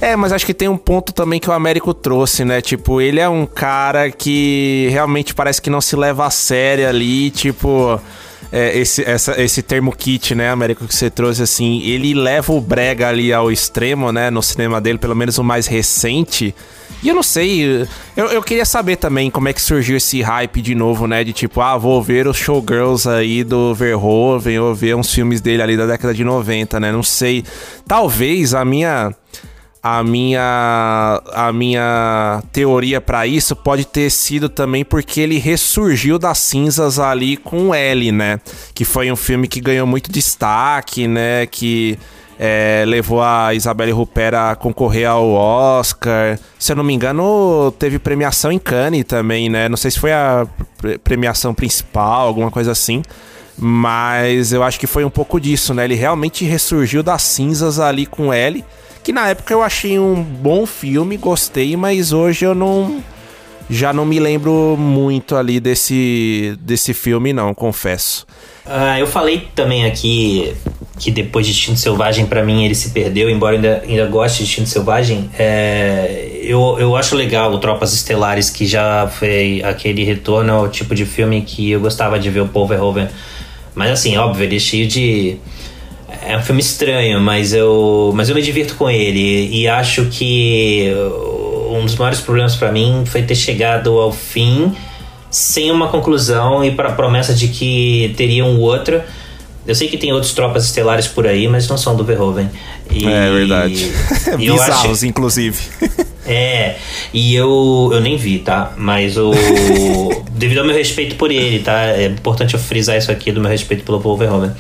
É, mas acho que tem um ponto também que o Américo trouxe, né? Tipo, ele é um cara que realmente parece que não se leva a sério ali, tipo. é, esse, essa- esse termo kit, né, Américo, que você trouxe, assim, ele leva o brega ali ao extremo, né, no cinema dele, pelo menos o mais recente. E eu não sei, eu, eu queria saber também como é que surgiu esse hype de novo, né, de tipo, ah, vou ver os showgirls aí do Verhoeven, ou ver uns filmes dele ali da década de 90, né, não sei. Talvez a minha a minha a minha teoria pra isso pode ter sido também porque ele ressurgiu das cinzas ali com L, né? Que foi um filme que ganhou muito destaque, né? Que é, levou a Isabelle Huppert a concorrer ao Oscar. Se eu não me engano, teve premiação em Cannes também, né? Não sei se foi a pre- premiação principal, alguma coisa assim. Mas eu acho que foi um pouco disso, né? Ele realmente ressurgiu das cinzas ali com L. Que na época eu achei um bom filme, gostei, mas hoje eu não. Já não me lembro muito ali desse, desse filme, não, confesso. Ah, eu falei também aqui que depois de Instinto Selvagem, pra mim, ele se perdeu, embora eu ainda, ainda goste de Instinto Selvagem. É, eu, eu acho legal o Tropas Estelares, que já foi aquele retorno ao tipo de filme que eu gostava de ver o Paul Verhoeven. Mas assim, óbvio, ele é cheio de. É um filme estranho, mas eu, mas eu me divirto com ele. E acho que um dos maiores problemas pra mim foi ter chegado ao fim sem uma conclusão e para a promessa de que teria um outro. Eu sei que tem outros tropas estelares por aí, mas não são do Verhoeven. E- É verdade. [laughs] e Bizarros, acho- inclusive. [laughs] é, e eu, eu nem vi, tá? Mas o. [laughs] devido ao meu respeito por ele, tá? É importante eu frisar isso aqui do meu respeito pelo Paul Verhoeven.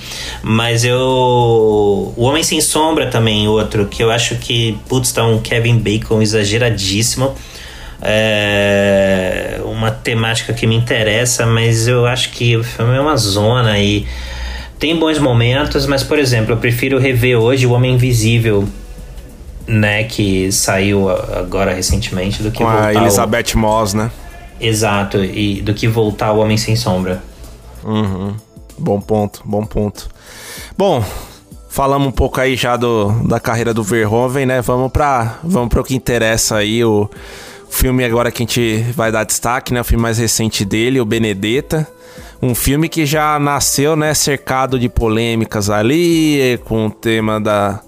Mas eu. O Homem Sem Sombra também, outro, que eu acho que, putz, tá um Kevin Bacon exageradíssimo. É uma temática que me interessa, mas eu acho que o filme é uma zona e tem bons momentos, mas por exemplo, eu prefiro rever hoje O Homem Invisível né, que saiu agora recentemente, do que Com voltar a Elizabeth o... Moss, né? Exato, e do que voltar o Homem Sem Sombra. Uhum. Bom ponto, bom ponto. Bom, falamos um pouco aí já do, da carreira do Verhoeven, né? Vamos para vamos o que interessa aí, o filme agora que a gente vai dar destaque, né? O filme mais recente dele, o Benedetta. Um filme que já nasceu, né, cercado de polêmicas ali, com o tema da,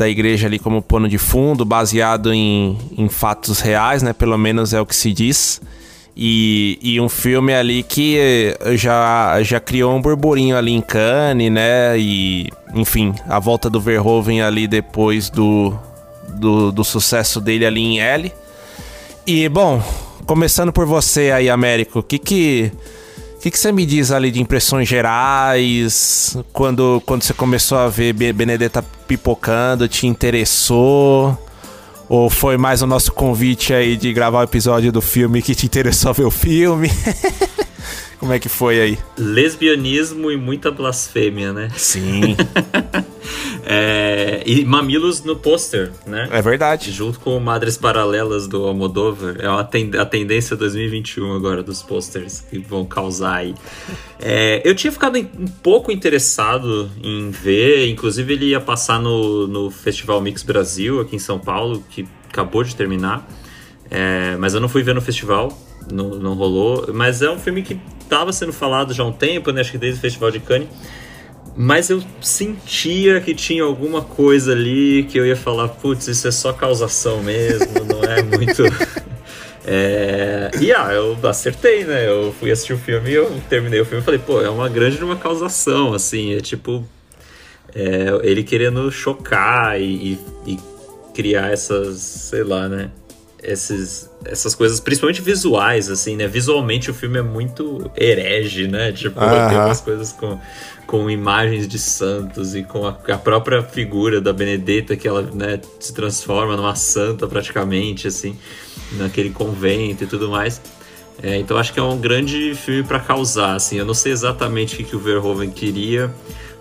da igreja ali como pano de fundo, baseado em, em fatos reais, né? Pelo menos é o que se diz. E, e um filme ali que já, já criou um burburinho ali em Cannes, né? E, enfim, a volta do Verhoeven ali depois do, do, do sucesso dele ali em L. E, bom, começando por você aí, Américo, o que que o que, que você me diz ali de impressões gerais? Quando, quando você começou a ver Benedetta pipocando, te interessou? Ou foi mais o nosso convite aí de gravar o episódio do filme que te interessou ver o filme? [laughs] Como é que foi aí? Lesbianismo e muita blasfêmia, né? Sim. [laughs] é, e mamilos no pôster, né? É verdade. Junto com Madres Paralelas do Almodóvar. É uma ten a tendência 2021 agora dos posters que vão causar aí. É, eu tinha ficado um pouco interessado em ver, inclusive ele ia passar no, no Festival Mix Brasil aqui em São Paulo, que acabou de terminar. É, mas eu não fui ver no festival, não, não rolou. Mas é um filme que estava sendo falado já há um tempo, né? Acho que desde o Festival de Cannes. Mas eu sentia que tinha alguma coisa ali que eu ia falar, putz, isso é só causação mesmo, não é muito. [laughs] É... E ah, eu acertei, né? Eu fui assistir o filme e eu terminei o filme e falei, pô, é uma grande uma causação, assim, é tipo. É, ele querendo chocar e, e, e criar essas, sei lá, né? esses, essas coisas, principalmente visuais, assim, né? Visualmente o filme é muito herege, né? Tipo, tem umas coisas com, com imagens de santos e com a, a, própria figura da Benedetta que ela né, se transforma numa santa praticamente, assim, naquele convento e tudo mais. É, então acho que é um grande filme para causar, assim. Eu não sei exatamente o que, que o Verhoeven queria.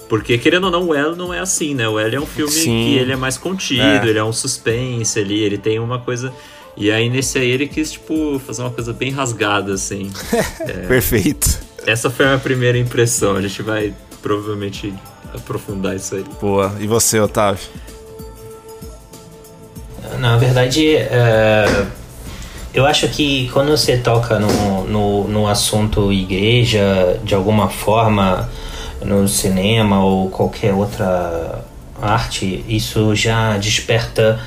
Porque, querendo ou não, o L não é assim, né? O L é um filme Sim. que ele é mais contido, é. ele é um suspense ali, ele tem uma coisa e aí nesse aí ele quis, tipo, fazer uma coisa bem rasgada, assim. é, [laughs] Perfeito. Essa foi a minha primeira impressão. A gente vai provavelmente aprofundar isso aí. Boa. E você, Otávio? Na verdade, é, eu acho que quando você toca no, no, no assunto igreja, de alguma forma, no cinema ou qualquer outra arte, isso já desperta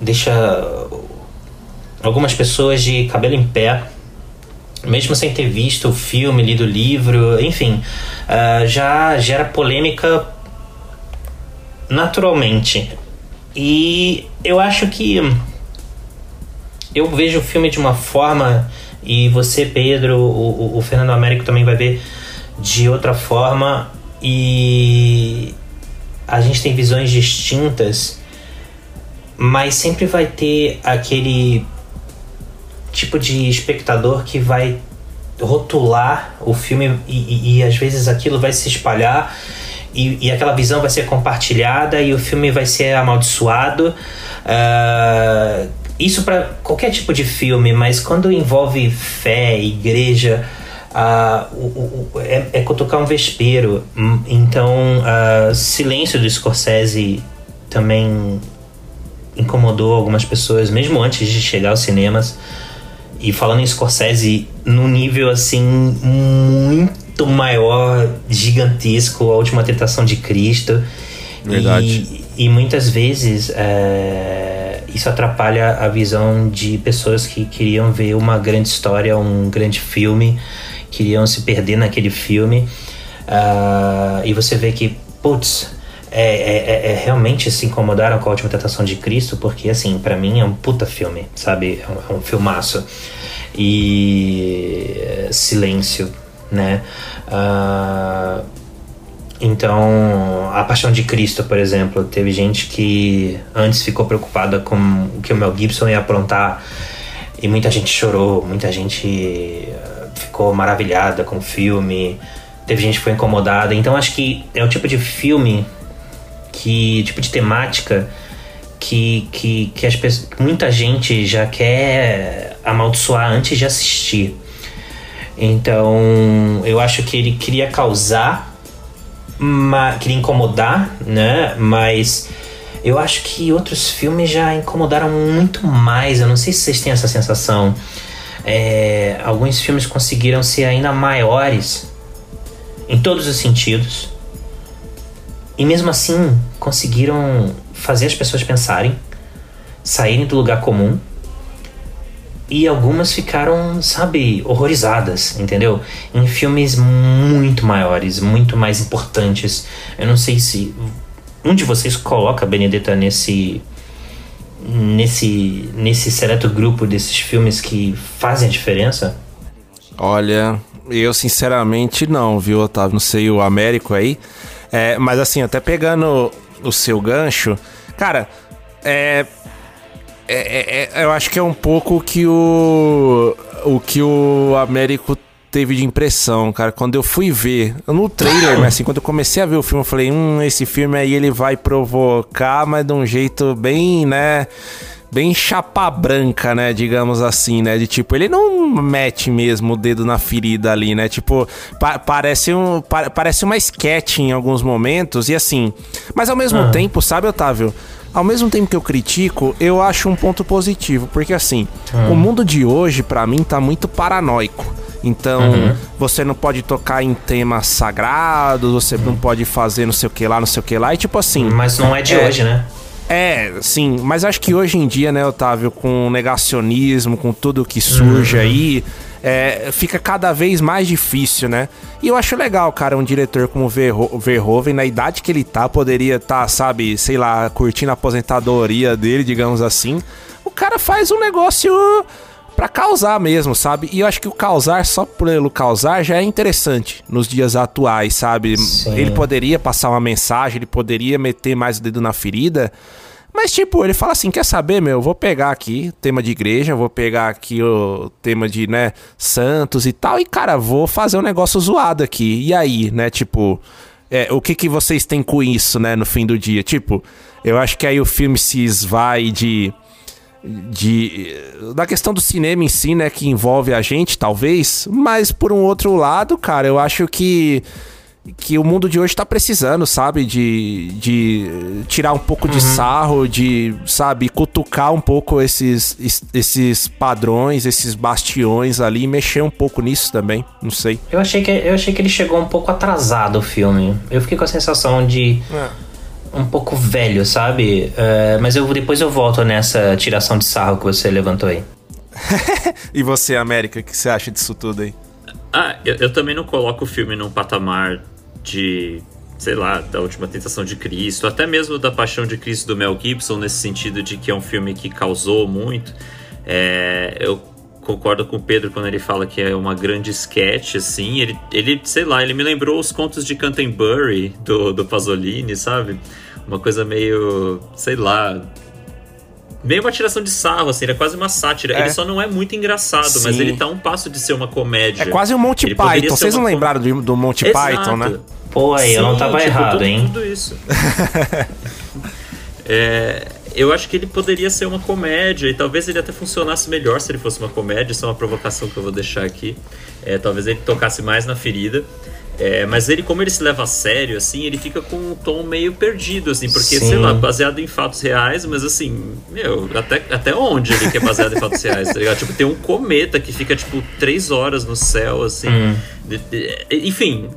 deixa algumas pessoas de cabelo em pé, mesmo sem ter visto o filme, lido o livro, enfim, uh, já gera polêmica naturalmente. E eu acho que eu vejo o filme de uma forma, e você, Pedro, o, o Fernando Américo também vai ver de outra forma, e a gente tem visões distintas mas sempre vai ter aquele tipo de espectador que vai rotular o filme e, e, e às vezes aquilo vai se espalhar e, e, aquela visão vai ser compartilhada e o filme vai ser amaldiçoado. Uh, isso para qualquer tipo de filme, mas quando envolve fé, igreja, uh, o, o, é, é cutucar um vespeiro. Então, uh, Silêncio do Scorsese também incomodou algumas pessoas, mesmo antes de chegar aos cinemas. E falando em Scorsese, num nível assim muito maior, gigantesco, a última tentação de Cristo. Verdade. E, e muitas vezes é, isso atrapalha a visão de pessoas que queriam ver uma grande história, um grande filme, queriam se perder naquele filme. Uh, e você vê que, putz, é, é, é, é, realmente se incomodaram com a Última Tentação de Cristo, porque, assim, para mim é um puta filme, sabe? É um, é um filmaço. E. Silêncio, né? Uh, então, A Paixão de Cristo, por exemplo, teve gente que antes ficou preocupada com o que o Mel Gibson ia aprontar e muita gente chorou, muita gente ficou maravilhada com o filme, teve gente que foi incomodada. Então, acho que é o tipo de filme que tipo de temática que, que, que as pessoas, muita gente já quer amaldiçoar antes de assistir. Então, eu acho que ele queria causar, queria incomodar, né? Mas eu acho que outros filmes já incomodaram muito mais. Eu não sei se vocês têm essa sensação. É, alguns filmes conseguiram ser ainda maiores em todos os sentidos. E mesmo assim conseguiram fazer as pessoas pensarem, saírem do lugar comum. E algumas ficaram, sabe, horrorizadas, entendeu? Em filmes muito maiores, muito mais importantes. Eu não sei se um de vocês coloca a Benedetta nesse nesse nesse seleto grupo desses filmes que fazem a diferença? Olha, eu sinceramente não, viu, Otávio? Não sei o Américo aí. É, mas assim, até pegando o seu gancho, cara, é, é, é, eu acho que é um pouco que o o que o Américo teve de impressão, cara, quando eu fui ver no trailer, mas assim, quando eu comecei a ver o filme, eu falei, hum, esse filme aí ele vai provocar, mas de um jeito bem, né, bem chapa branca, né, digamos assim, né, de tipo, ele não mete mesmo o dedo na ferida ali, né, tipo, pa parece um pa parece uma sketch em alguns momentos e assim, mas ao mesmo ah. tempo, sabe, Otávio, ao mesmo tempo que eu critico, eu acho um ponto positivo, porque assim, uhum. o mundo de hoje para mim tá muito paranoico. Então, uhum. você não pode tocar em temas sagrados, você uhum. não pode fazer não sei o que lá, não sei o que lá, e tipo assim. Mas não é de é, hoje, né? É, sim, mas acho que hoje em dia, né, Otávio, com negacionismo, com tudo que surge uhum. aí, é, fica cada vez mais difícil, né? E eu acho legal, cara, um diretor como o Verhoeven, na idade que ele tá, poderia estar, tá, sabe, sei lá, curtindo a aposentadoria dele, digamos assim. O cara faz um negócio para causar mesmo, sabe? E eu acho que o causar só pelo causar já é interessante nos dias atuais, sabe? Sim. Ele poderia passar uma mensagem, ele poderia meter mais o dedo na ferida, mas, tipo, ele fala assim: quer saber, meu? Vou pegar aqui tema de igreja, vou pegar aqui o tema de, né, santos e tal, e, cara, vou fazer um negócio zoado aqui. E aí, né, tipo. É, o que, que vocês têm com isso, né, no fim do dia? Tipo, eu acho que aí o filme se esvai de. De da questão do cinema em si, né, que envolve a gente, talvez. Mas, por um outro lado, cara, eu acho que que o mundo de hoje tá precisando, sabe? De, de tirar um pouco uhum. de sarro, de, sabe, cutucar um pouco esses, esses padrões, esses bastiões ali e mexer um pouco nisso também. Não sei. Eu achei que, eu achei que ele chegou um pouco atrasado o filme. Eu fiquei com a sensação de. É. Um pouco velho, sabe? Uh, mas eu depois eu volto nessa tiração de sarro que você levantou aí. [laughs] e você, América, o que você acha disso tudo aí? Ah, eu, eu, também não coloco o filme num patamar de, sei lá, da Última Tentação de Cristo, até mesmo da Paixão de Cristo do Mel Gibson, nesse sentido de que é um filme que causou muito. É, eu concordo com o Pedro quando ele fala que é uma grande sketch, assim. Ele, ele sei lá, ele me lembrou os contos de Canterbury do, do Pasolini, sabe? Uma coisa meio, sei lá, meio uma tiração de sarro, assim, ele é quase uma sátira. É. Ele só não é muito engraçado, Sim. mas ele tá um passo de ser uma comédia. É quase um Monty ele Python. Vocês não lembraram do, do Monty Exato. Python, né? Pô, aí, Sim, eu não tava tipo, errado, tudo, hein? Tudo isso. [laughs] é, eu acho que ele poderia ser uma comédia e talvez ele até funcionasse melhor se ele fosse uma comédia. Isso é uma provocação que eu vou deixar aqui. É, talvez ele tocasse mais na ferida. É, mas ele, como ele se leva a sério, assim, ele fica com um tom meio perdido, assim, porque, Sim. sei lá, baseado em fatos reais, mas assim, meu, até, até onde ele que é baseado em fatos reais, tá ligado? Tipo, tem um cometa que fica, tipo, três horas no céu, assim. Hum. Enfim,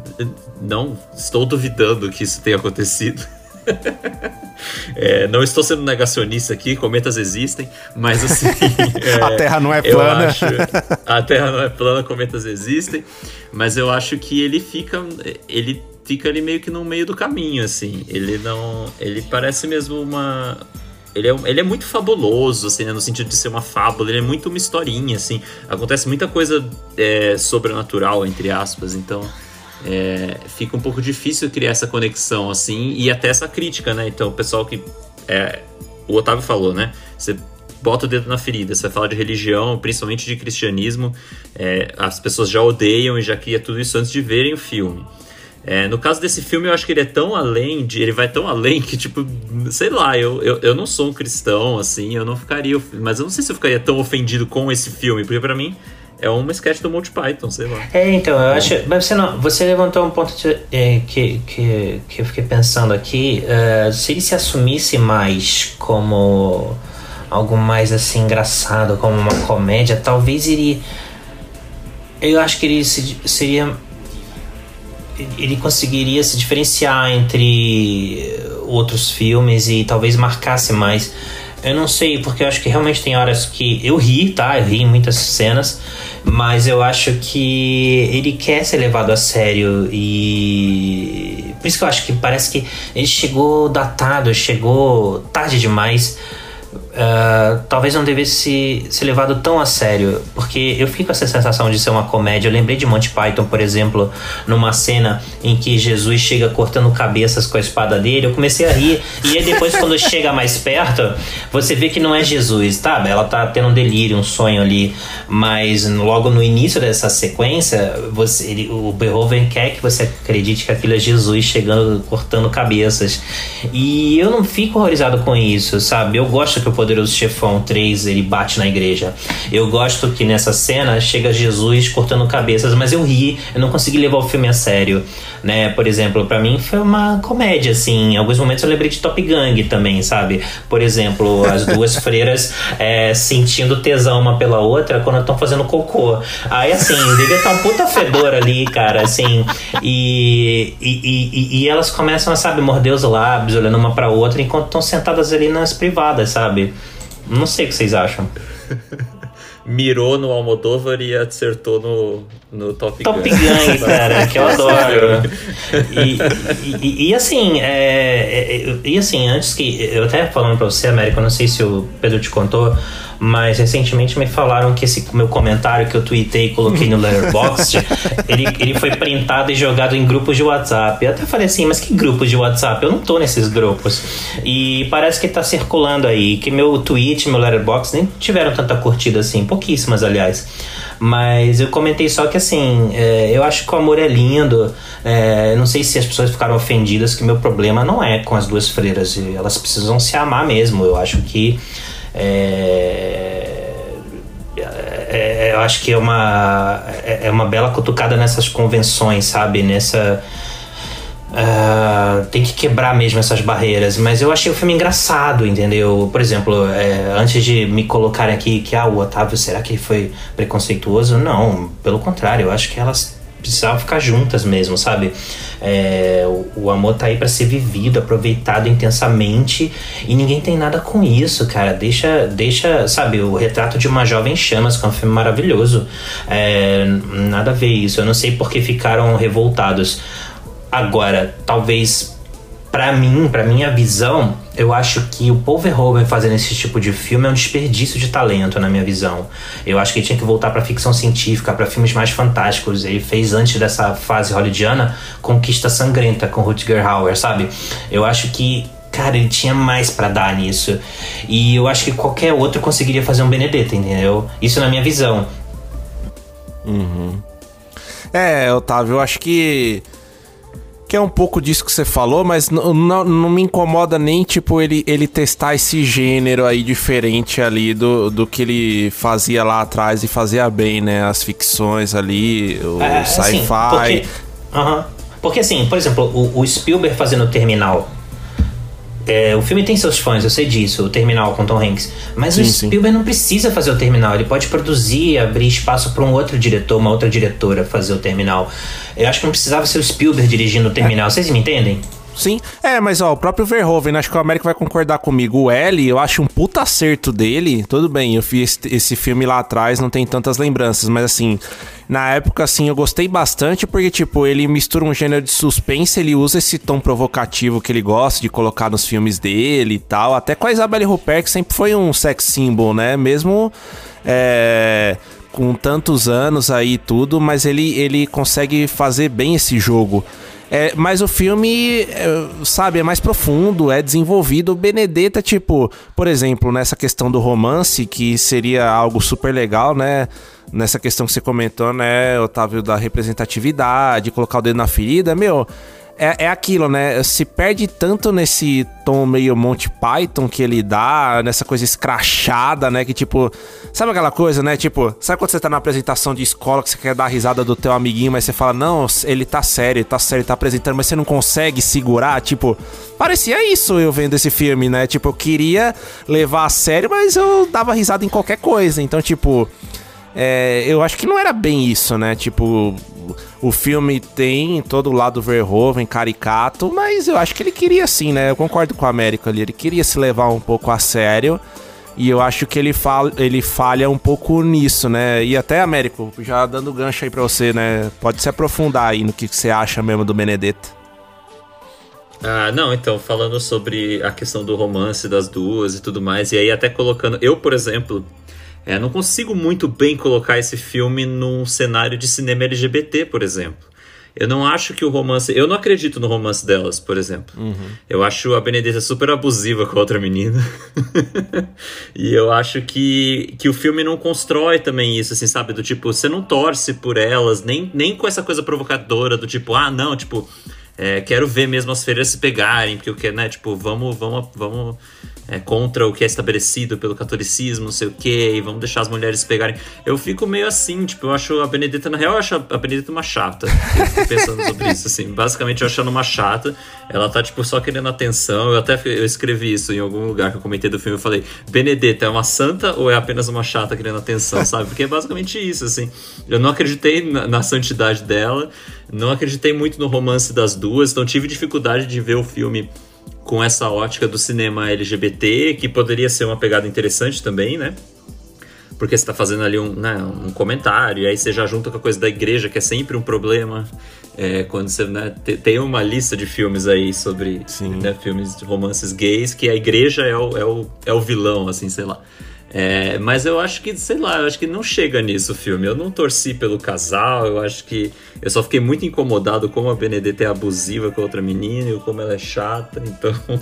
não estou duvidando que isso tenha acontecido. [laughs] É, não estou sendo negacionista aqui, cometas existem, mas assim. [laughs] É, a Terra não é plana. Acho, a Terra não é plana, cometas existem, mas eu acho que ele fica. Ele fica ali meio que no meio do caminho, assim. Ele não. Ele parece mesmo uma. Ele é, ele é muito fabuloso, assim, né, no sentido de ser uma fábula, ele é muito uma historinha, assim. Acontece muita coisa é, sobrenatural, entre aspas, então é, fica um pouco difícil criar essa conexão assim e até essa crítica, né? Então, o pessoal que. É, o Otávio falou, né? Você bota o dedo na ferida, você vai falar de religião, principalmente de cristianismo, é, as pessoas já odeiam e já cria tudo isso antes de verem o filme. É, no caso desse filme, eu acho que ele é tão além de. Ele vai tão além que, tipo, sei lá, eu, eu, eu não sou um cristão, assim, eu não ficaria. Mas eu não sei se eu ficaria tão ofendido com esse filme, porque para mim é uma sketch do Monty Python, sei lá. É, então, eu acho. Mas você não. Você levantou um ponto de, é, que, que, que eu fiquei pensando aqui. Uh, se ele se assumisse mais como algo mais assim engraçado, como uma comédia, talvez ele. Eu acho que ele se, seria. Ele conseguiria se diferenciar entre outros filmes e talvez marcasse mais. Eu não sei, porque eu acho que realmente tem horas que eu ri, tá? Eu ri em muitas cenas, mas eu acho que ele quer ser levado a sério e. Por isso que eu acho que parece que ele chegou datado, chegou tarde demais. Uh, talvez não devesse ser levado tão a sério, porque eu fico com essa sensação de ser uma comédia. Eu lembrei de Monty Python, por exemplo, numa cena em que Jesus chega cortando cabeças com a espada dele. Eu comecei a rir, e aí depois, quando [laughs] chega mais perto, você vê que não é Jesus, tá? Ela tá tendo um delírio, um sonho ali, mas logo no início dessa sequência, você, ele, o Beethoven quer que você acredite que aquilo é Jesus chegando cortando cabeças, e eu não fico horrorizado com isso, sabe? Eu gosto que o Poderoso Chefão 3 ele bate na igreja. Eu gosto que nessa cena chega Jesus cortando cabeças, mas eu ri, eu não consegui levar o filme a sério, né? Por exemplo, para mim foi uma comédia, assim. Em alguns momentos eu lembrei de Top Gang também, sabe? Por exemplo, as duas [laughs] freiras é, sentindo tesão uma pela outra quando estão fazendo cocô. Aí, assim, devia estar um puta fedor ali, cara, assim. E, e, e, e elas começam a, sabe, morder os lábios, olhando uma pra outra, enquanto estão sentadas ali nas privadas, sabe? Não sei o que vocês acham. [laughs] Mirou no Almodóvar e acertou no, no Top Gun. Top Gun, [laughs] cara, que eu adoro. E, e, e assim, é, é, e assim, antes que. Eu até falando pra você, América, eu não sei se o Pedro te contou, mas recentemente me falaram que esse meu comentário que eu tuitei e coloquei no Letterboxd, [laughs] ele, ele foi printado e jogado em grupos de WhatsApp. Eu até falei assim, mas que grupos de WhatsApp? Eu não tô nesses grupos. E parece que tá circulando aí, que meu tweet, meu Letterboxd nem tiveram tanta curtida assim, pouquíssimas, aliás. Mas eu comentei só que assim, é, eu acho que o amor é lindo. É, não sei se as pessoas ficaram ofendidas, que meu problema não é com as duas freiras. Elas precisam se amar mesmo. Eu acho que é, é, eu acho que é uma, é, é uma bela cutucada nessas convenções, sabe? Nessa. Uh, tem que quebrar mesmo essas barreiras, mas eu achei o filme engraçado, entendeu? Por exemplo, é, antes de me colocar aqui que ah, o Otávio, será que foi preconceituoso? Não, pelo contrário, eu acho que elas precisavam ficar juntas mesmo, sabe? É, o, o, amor tá aí para ser vivido, aproveitado intensamente e ninguém tem nada com isso, cara. Deixa, deixa, sabe, o retrato de uma jovem chamas, que é um filme maravilhoso. É, nada a ver isso. Eu não sei por que ficaram revoltados. Agora, talvez para mim, para minha visão, eu acho que o Paul Verhoeven fazendo esse tipo de filme é um desperdício de talento na minha visão. Eu acho que ele tinha que voltar para ficção científica, para filmes mais fantásticos. Ele fez antes dessa fase hollywoodiana Conquista Sangrenta com Rutger Hauer, sabe? Eu acho que cara, ele tinha mais para dar nisso. E eu acho que qualquer outro conseguiria fazer um Benedetta, entendeu? Isso na minha visão. Uhum. É, Otávio, eu acho que que é um pouco disso que você falou, mas não, não me incomoda nem, tipo, ele, ele testar esse gênero aí diferente ali do, do que ele fazia lá atrás e fazia bem, né? As ficções ali, o é, sci-fi. Assim, porque, uh -huh. porque, assim, por exemplo, o, o Spielberg fazendo o Terminal, é, o filme tem seus fãs, eu sei disso, o Terminal com Tom Hanks. Mas sim, o Spielberg sim. não precisa fazer o Terminal, ele pode produzir, abrir espaço para um outro diretor, uma outra diretora fazer o Terminal. Eu acho que não precisava ser o Spielberg dirigindo o Terminal, é. vocês me entendem? Sim. É, mas ó, o próprio Verhoeven, acho que o Américo vai concordar comigo. O L, eu acho um puta acerto dele. Tudo bem, eu fiz esse, filme lá atrás, não tem tantas lembranças, mas assim, na época, assim, eu gostei bastante porque, tipo, ele mistura um gênero de suspense, ele usa esse tom provocativo que ele gosta de colocar nos filmes dele e tal. Até com a Isabelle Huppert, que sempre foi um sex symbol, né? Mesmo. É com tantos anos aí e tudo, mas ele, ele consegue fazer bem esse jogo. É, mas o filme, é, sabe, é mais profundo, é desenvolvido. Benedetta, tipo, por exemplo, nessa questão do romance, que seria algo super legal, né? Nessa questão que você comentou, né, Otávio, da representatividade, colocar o dedo na ferida, meu é, é aquilo, né? Se perde tanto nesse tom meio Monty Python que ele dá, nessa coisa escrachada, né? Que tipo, sabe aquela coisa, né? Tipo, sabe quando você tá na apresentação de escola que você quer dar a risada do teu amiguinho, mas você fala, não, ele tá sério, ele tá sério, ele tá apresentando, mas você não consegue segurar? Tipo, parecia isso eu vendo esse filme, né? Tipo, eu queria levar a sério, mas eu dava risada em qualquer coisa. Então, tipo. É, eu acho que não era bem isso, né? Tipo, o filme tem todo o lado Verhoeven, caricato, mas eu acho que ele queria sim, né? Eu concordo com o Américo ali, ele queria se levar um pouco a sério. E eu acho que ele, fala, ele falha um pouco nisso, né? E até, Américo, já dando gancho aí pra você, né? Pode se aprofundar aí no que você acha mesmo do Benedetta. Ah, não, então, falando sobre a questão do romance das duas e tudo mais, e aí até colocando. Eu, por exemplo, é, não consigo muito bem colocar esse filme num cenário de cinema LGBT, por exemplo. Eu não acho que o romance. Eu não acredito no romance delas, por exemplo. Uhum. Eu acho a Benedetta super abusiva com a outra menina. [laughs] e eu acho que, que o filme não constrói também isso, assim, sabe? Do tipo, você não torce por elas, nem, nem com essa coisa provocadora do tipo, ah, não, tipo. É, quero ver mesmo as feiras se pegarem, porque eu quero, né, tipo, vamos, vamos, vamos é, contra o que é estabelecido pelo catolicismo, não sei o que, e vamos deixar as mulheres pegarem. Eu fico meio assim, tipo, eu acho a Benedita, na real, eu acho a Benedita uma chata. Eu fico pensando sobre isso, assim. Basicamente, eu achando uma chata. Ela tá, tipo, só querendo atenção. Eu até eu escrevi isso em algum lugar que eu comentei do filme. Eu falei, Benedetta é uma santa ou é apenas uma chata querendo atenção, sabe? Porque é basicamente isso, assim. Eu não acreditei na, na santidade dela, não acreditei muito no romance das duas, então tive dificuldade de ver o filme com essa ótica do cinema LGBT, que poderia ser uma pegada interessante também, né? Porque você está fazendo ali um, né, um comentário, e aí você já junta com a coisa da igreja, que é sempre um problema. É, quando você né, tem uma lista de filmes aí sobre né, filmes de romances gays, que a igreja é o, é, o, é o vilão, assim, sei lá. É, mas eu acho que, sei lá, eu acho que não chega nisso o filme. Eu não torci pelo casal, eu acho que. Eu só fiquei muito incomodado como a Benedetta é abusiva com a outra menina e como ela é chata, então. [laughs]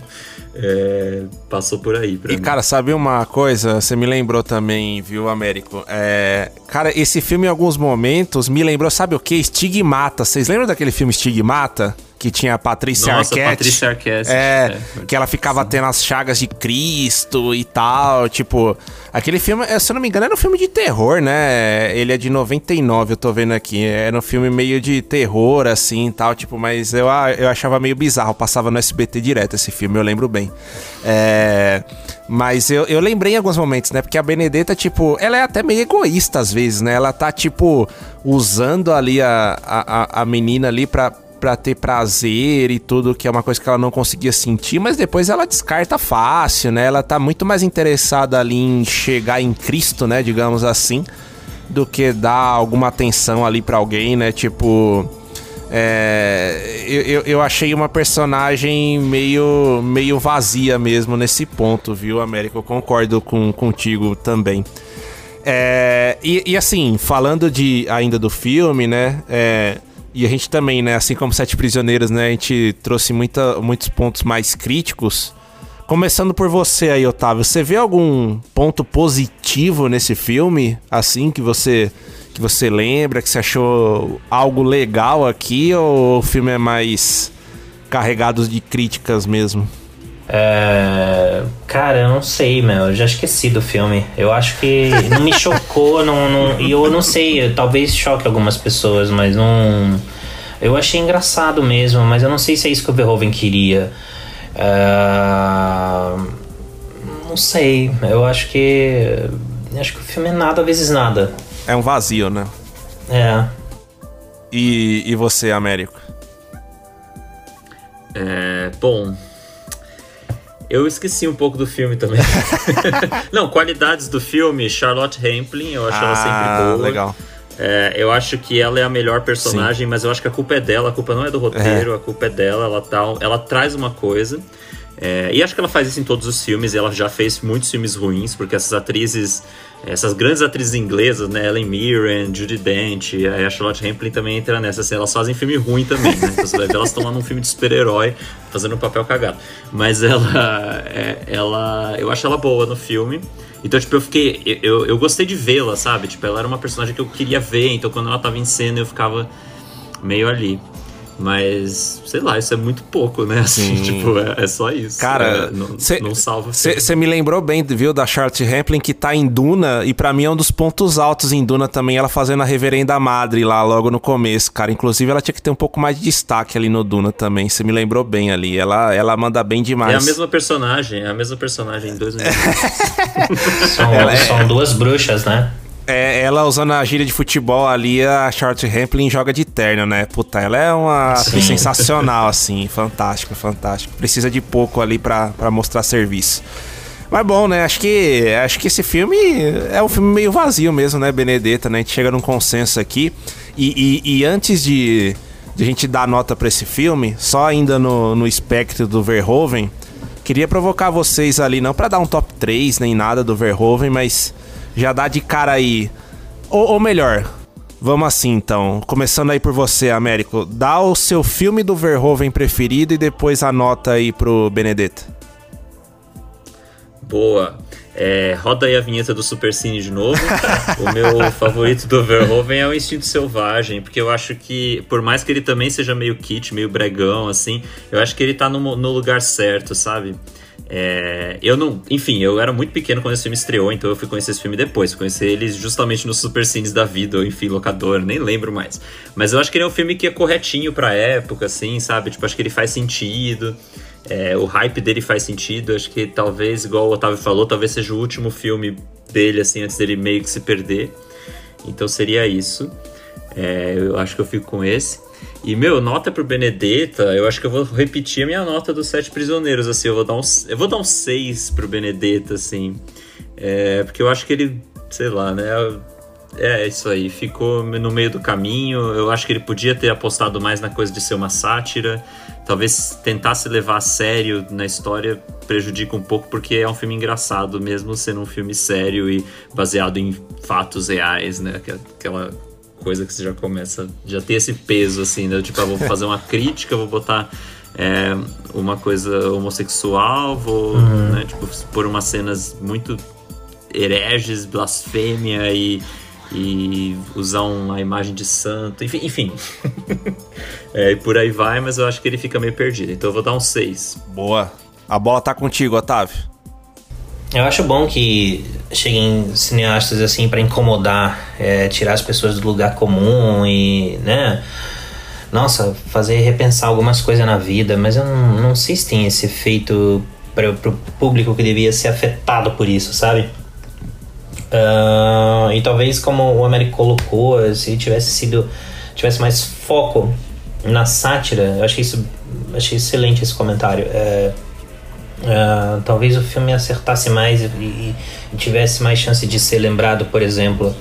É, passou por aí. e, mim. cara, sabe uma coisa? Você me lembrou também, viu, Américo? É, cara, esse filme em alguns momentos me lembrou, sabe o que? Estigmata. Vocês lembram daquele filme Estigmata? Que tinha a Patrícia Arquette. Patrícia Arquette. É, é, que ela ficava sim. tendo as chagas de Cristo e tal, tipo... Aquele filme, é, se eu não me engano, era um filme de terror, né? Ele é de 99, eu tô vendo aqui. Era um filme meio de terror, assim, e tal, tipo... Mas eu, eu achava meio bizarro, passava no SBT direto esse filme, eu lembro bem. É... Mas eu, eu lembrei em alguns momentos, né? Porque a Benedetta, tipo, ela é até meio egoísta às vezes, né? Ela tá, tipo, usando ali a, a, a menina ali pra para ter prazer e tudo, que é uma coisa que ela não conseguia sentir, mas depois ela descarta fácil, né? Ela tá muito mais interessada ali em chegar em Cristo, né, digamos assim, do que dar alguma atenção ali para alguém, né? Tipo, é, eu, eu achei uma personagem meio, meio vazia mesmo nesse ponto, viu, América? Eu concordo com, contigo também. É, e, e, assim, falando de ainda do filme, né? É, e a gente também, né, assim como Sete Prisioneiros, né, a gente trouxe muita, muitos pontos mais críticos. Começando por você aí, Otávio, você vê algum ponto positivo nesse filme, assim, que você que você lembra, que você achou algo legal aqui, ou o filme é mais carregado de críticas mesmo? É... Cara, eu não sei, meu. Eu já esqueci do filme. Eu acho que não me chocou, não, não... e eu não sei. Talvez choque algumas pessoas, mas não. Eu achei engraçado mesmo, mas eu não sei se é isso que o Verhoeven queria. É... Não sei. Eu acho que. Acho que o filme é nada vezes nada. É um vazio, né? É. E, e você, Américo? É, bom, eu esqueci um pouco do filme também. [laughs] não, qualidades do filme, Charlotte Rampling, eu acho ah, ela sempre boa. legal. É, eu acho que ela é a melhor personagem, Sim. mas eu acho que a culpa é dela, a culpa não é do roteiro, é. a culpa é dela, ela, tá, ela traz uma coisa. É, e acho que ela faz isso em todos os filmes, ela já fez muitos filmes ruins, porque essas atrizes, essas grandes atrizes inglesas, né, Ellen Mirren, Judy Dent, a Charlotte Rampling também entra nessa, assim, elas fazem filme ruim também, né? Então você vai ver elas estão lá num filme de super-herói, fazendo um papel cagado. Mas ela, é, ela, eu acho ela boa no filme. Então, tipo, eu fiquei. Eu, eu gostei de vê-la, sabe? Tipo, ela era uma personagem que eu queria ver, então quando ela tava em cena eu ficava meio ali. Mas, sei lá, isso é muito pouco, né? [laughs] Assim, Sim. tipo, é, é só isso. Cara, É, não, cê- não salva. Você me lembrou bem, viu, da Charlotte Rampling, que tá em Duna, e pra mim é um dos pontos altos em Duna também, ela fazendo a Reverenda Madre lá logo no começo, cara. Inclusive, ela tinha que ter um pouco mais de destaque ali no Duna também. Você me lembrou bem ali. Ela, ela manda bem demais. É a mesma personagem, é a mesma personagem em dois [laughs] universos. São, é- são duas bruxas, né? É, ela usando a gíria de futebol ali, a Charlotte Rampling joga de terno, né? Puta, ela é uma Sim. sensacional, assim. Fantástico, fantástico. Precisa de pouco ali pra, pra mostrar serviço. Mas bom, né? Acho que, acho que esse filme é um filme meio vazio mesmo, né, Benedetta? Né? A gente chega num consenso aqui. E, e- e antes de, de a gente dar nota pra esse filme, só ainda no, no espectro do Verhoeven, queria provocar vocês ali, não pra dar um top 3 nem nada do Verhoeven, mas já dá de cara aí. Ou, ou melhor, vamos assim então. Começando aí por você, Américo. Dá o seu filme do Verhoeven preferido e depois a nota aí pro Benedetta. Boa. É, roda aí a vinheta do Super Cine de novo. o meu [laughs] favorito do Verhoeven é o Instinto Selvagem, porque eu acho que, por mais que ele também seja meio kit, meio bregão, assim, eu acho que ele tá no, no lugar certo, sabe? É, eu não. Enfim, eu era muito pequeno quando esse filme estreou, então eu fui conhecer esse filme depois. Conheci ele justamente nos Super Cines da vida, ou enfim, locador, nem lembro mais. Mas eu acho que ele é um filme que é corretinho pra época, assim, sabe? Tipo, acho que ele faz sentido. É, o hype dele faz sentido. Acho que talvez, igual o Otávio falou, talvez seja o último filme dele, assim, antes dele meio que se perder. Então seria isso. É, eu acho que eu fico com esse. E, meu, nota pro Benedetta, eu acho que eu vou repetir a minha nota dos Sete Prisioneiros, assim, eu vou dar um, eu vou dar um 6 pro Benedetta, assim. É, porque eu acho que ele, sei lá, né? É isso aí, ficou no meio do caminho. Eu acho que ele podia ter apostado mais na coisa de ser uma sátira. Talvez tentar se levar a sério na história prejudica um pouco, porque é um filme engraçado, mesmo sendo um filme sério e baseado em fatos reais, né? Aquela coisa que você já começa, já tem esse peso, assim, né? Tipo, ah, vou fazer uma [laughs] crítica, vou botar é, uma coisa homossexual, vou, né, tipo, pôr umas cenas muito hereges, blasfêmia e, e usar uma imagem de santo, enfim, enfim. [laughs] é, e por aí vai, mas eu acho que ele fica meio perdido, então eu vou dar um 6. Boa. A bola tá contigo, Otávio. Eu acho bom que cheguem cineastas assim pra incomodar, é, tirar as pessoas do lugar comum e, né? Nossa, fazer repensar algumas coisas na vida, mas eu não, não sei se tem esse efeito para pro público que devia ser afetado por isso, sabe? Ah, e talvez como o Américo colocou, se tivesse sido tivesse mais foco na sátira, eu achei isso achei excelente esse comentário. É, ah, talvez o filme acertasse mais e, e- tivesse mais chance de ser lembrado, por exemplo,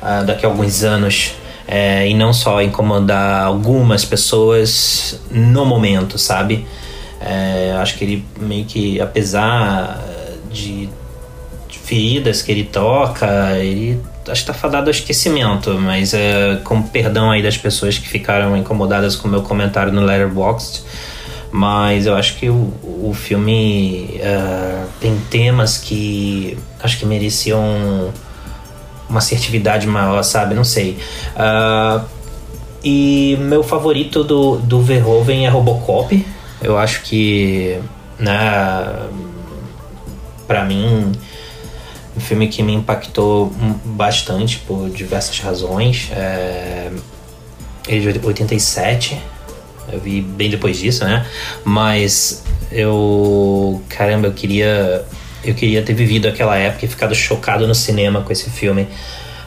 ah, daqui a alguns anos. é, e não só incomodar algumas pessoas no momento, sabe? É, acho que ele meio que, apesar de, de feridas que ele toca, ele acho que tá fadado ao esquecimento, mas é, com perdão aí das pessoas que ficaram incomodadas com o meu comentário no Letterboxd, mas eu acho que o, o filme ah, tem temas que acho que mereciam uma assertividade maior, sabe? Não sei. Ah, e meu favorito do, do Verhoeven é Robocop. Eu acho que, né, pra mim, um filme que me impactou bastante por diversas razões. É, ele é de 87. Eu vi bem depois disso, né? Mas eu. Caramba, eu queria. Eu queria ter vivido aquela época e ficado chocado no cinema com esse filme.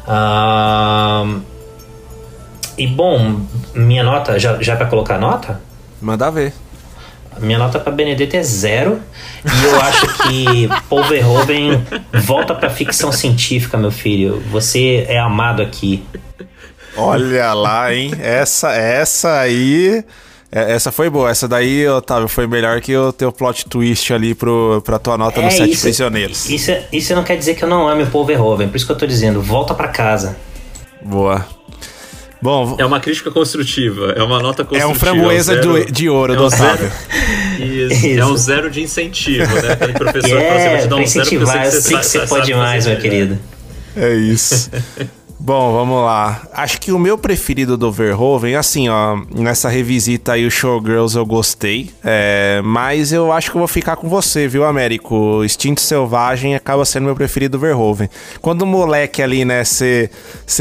Ahn, e bom, minha nota, já, já para colocar nota? Manda ver. Minha nota para Benedetta é zero. E eu acho que Paul Verhoeven volta pra ficção científica, meu filho. Você é amado aqui. Olha lá, hein? Essa, essa aí. É, essa foi boa. Essa daí, Otávio, foi melhor que o teu plot twist ali pro, pra tua nota nos Sete isso, Prisioneiros. Isso, isso não quer dizer que eu não ame o Paul Verhoeven. Por isso que eu tô dizendo, volta pra casa. Boa. Bom, É uma crítica construtiva, é uma nota construtiva. é um framboesa é um zero- do- de ouro é do um Otávio. Isso, É Isso. um zero de incentivo, né? Aquele professor que você vai É, te dar pra um zero porque incentivar. Eu sei que você pode mais, meu querido. É isso. [laughs] Bom, vamos lá. Acho que o meu preferido do Verhoeven, assim, ó, nessa revisita aí, o Showgirls eu gostei. É, mas eu acho que eu vou ficar com você, viu, Américo? Instinto Selvagem acaba sendo meu preferido do Verhoeven. Quando o moleque ali, né, você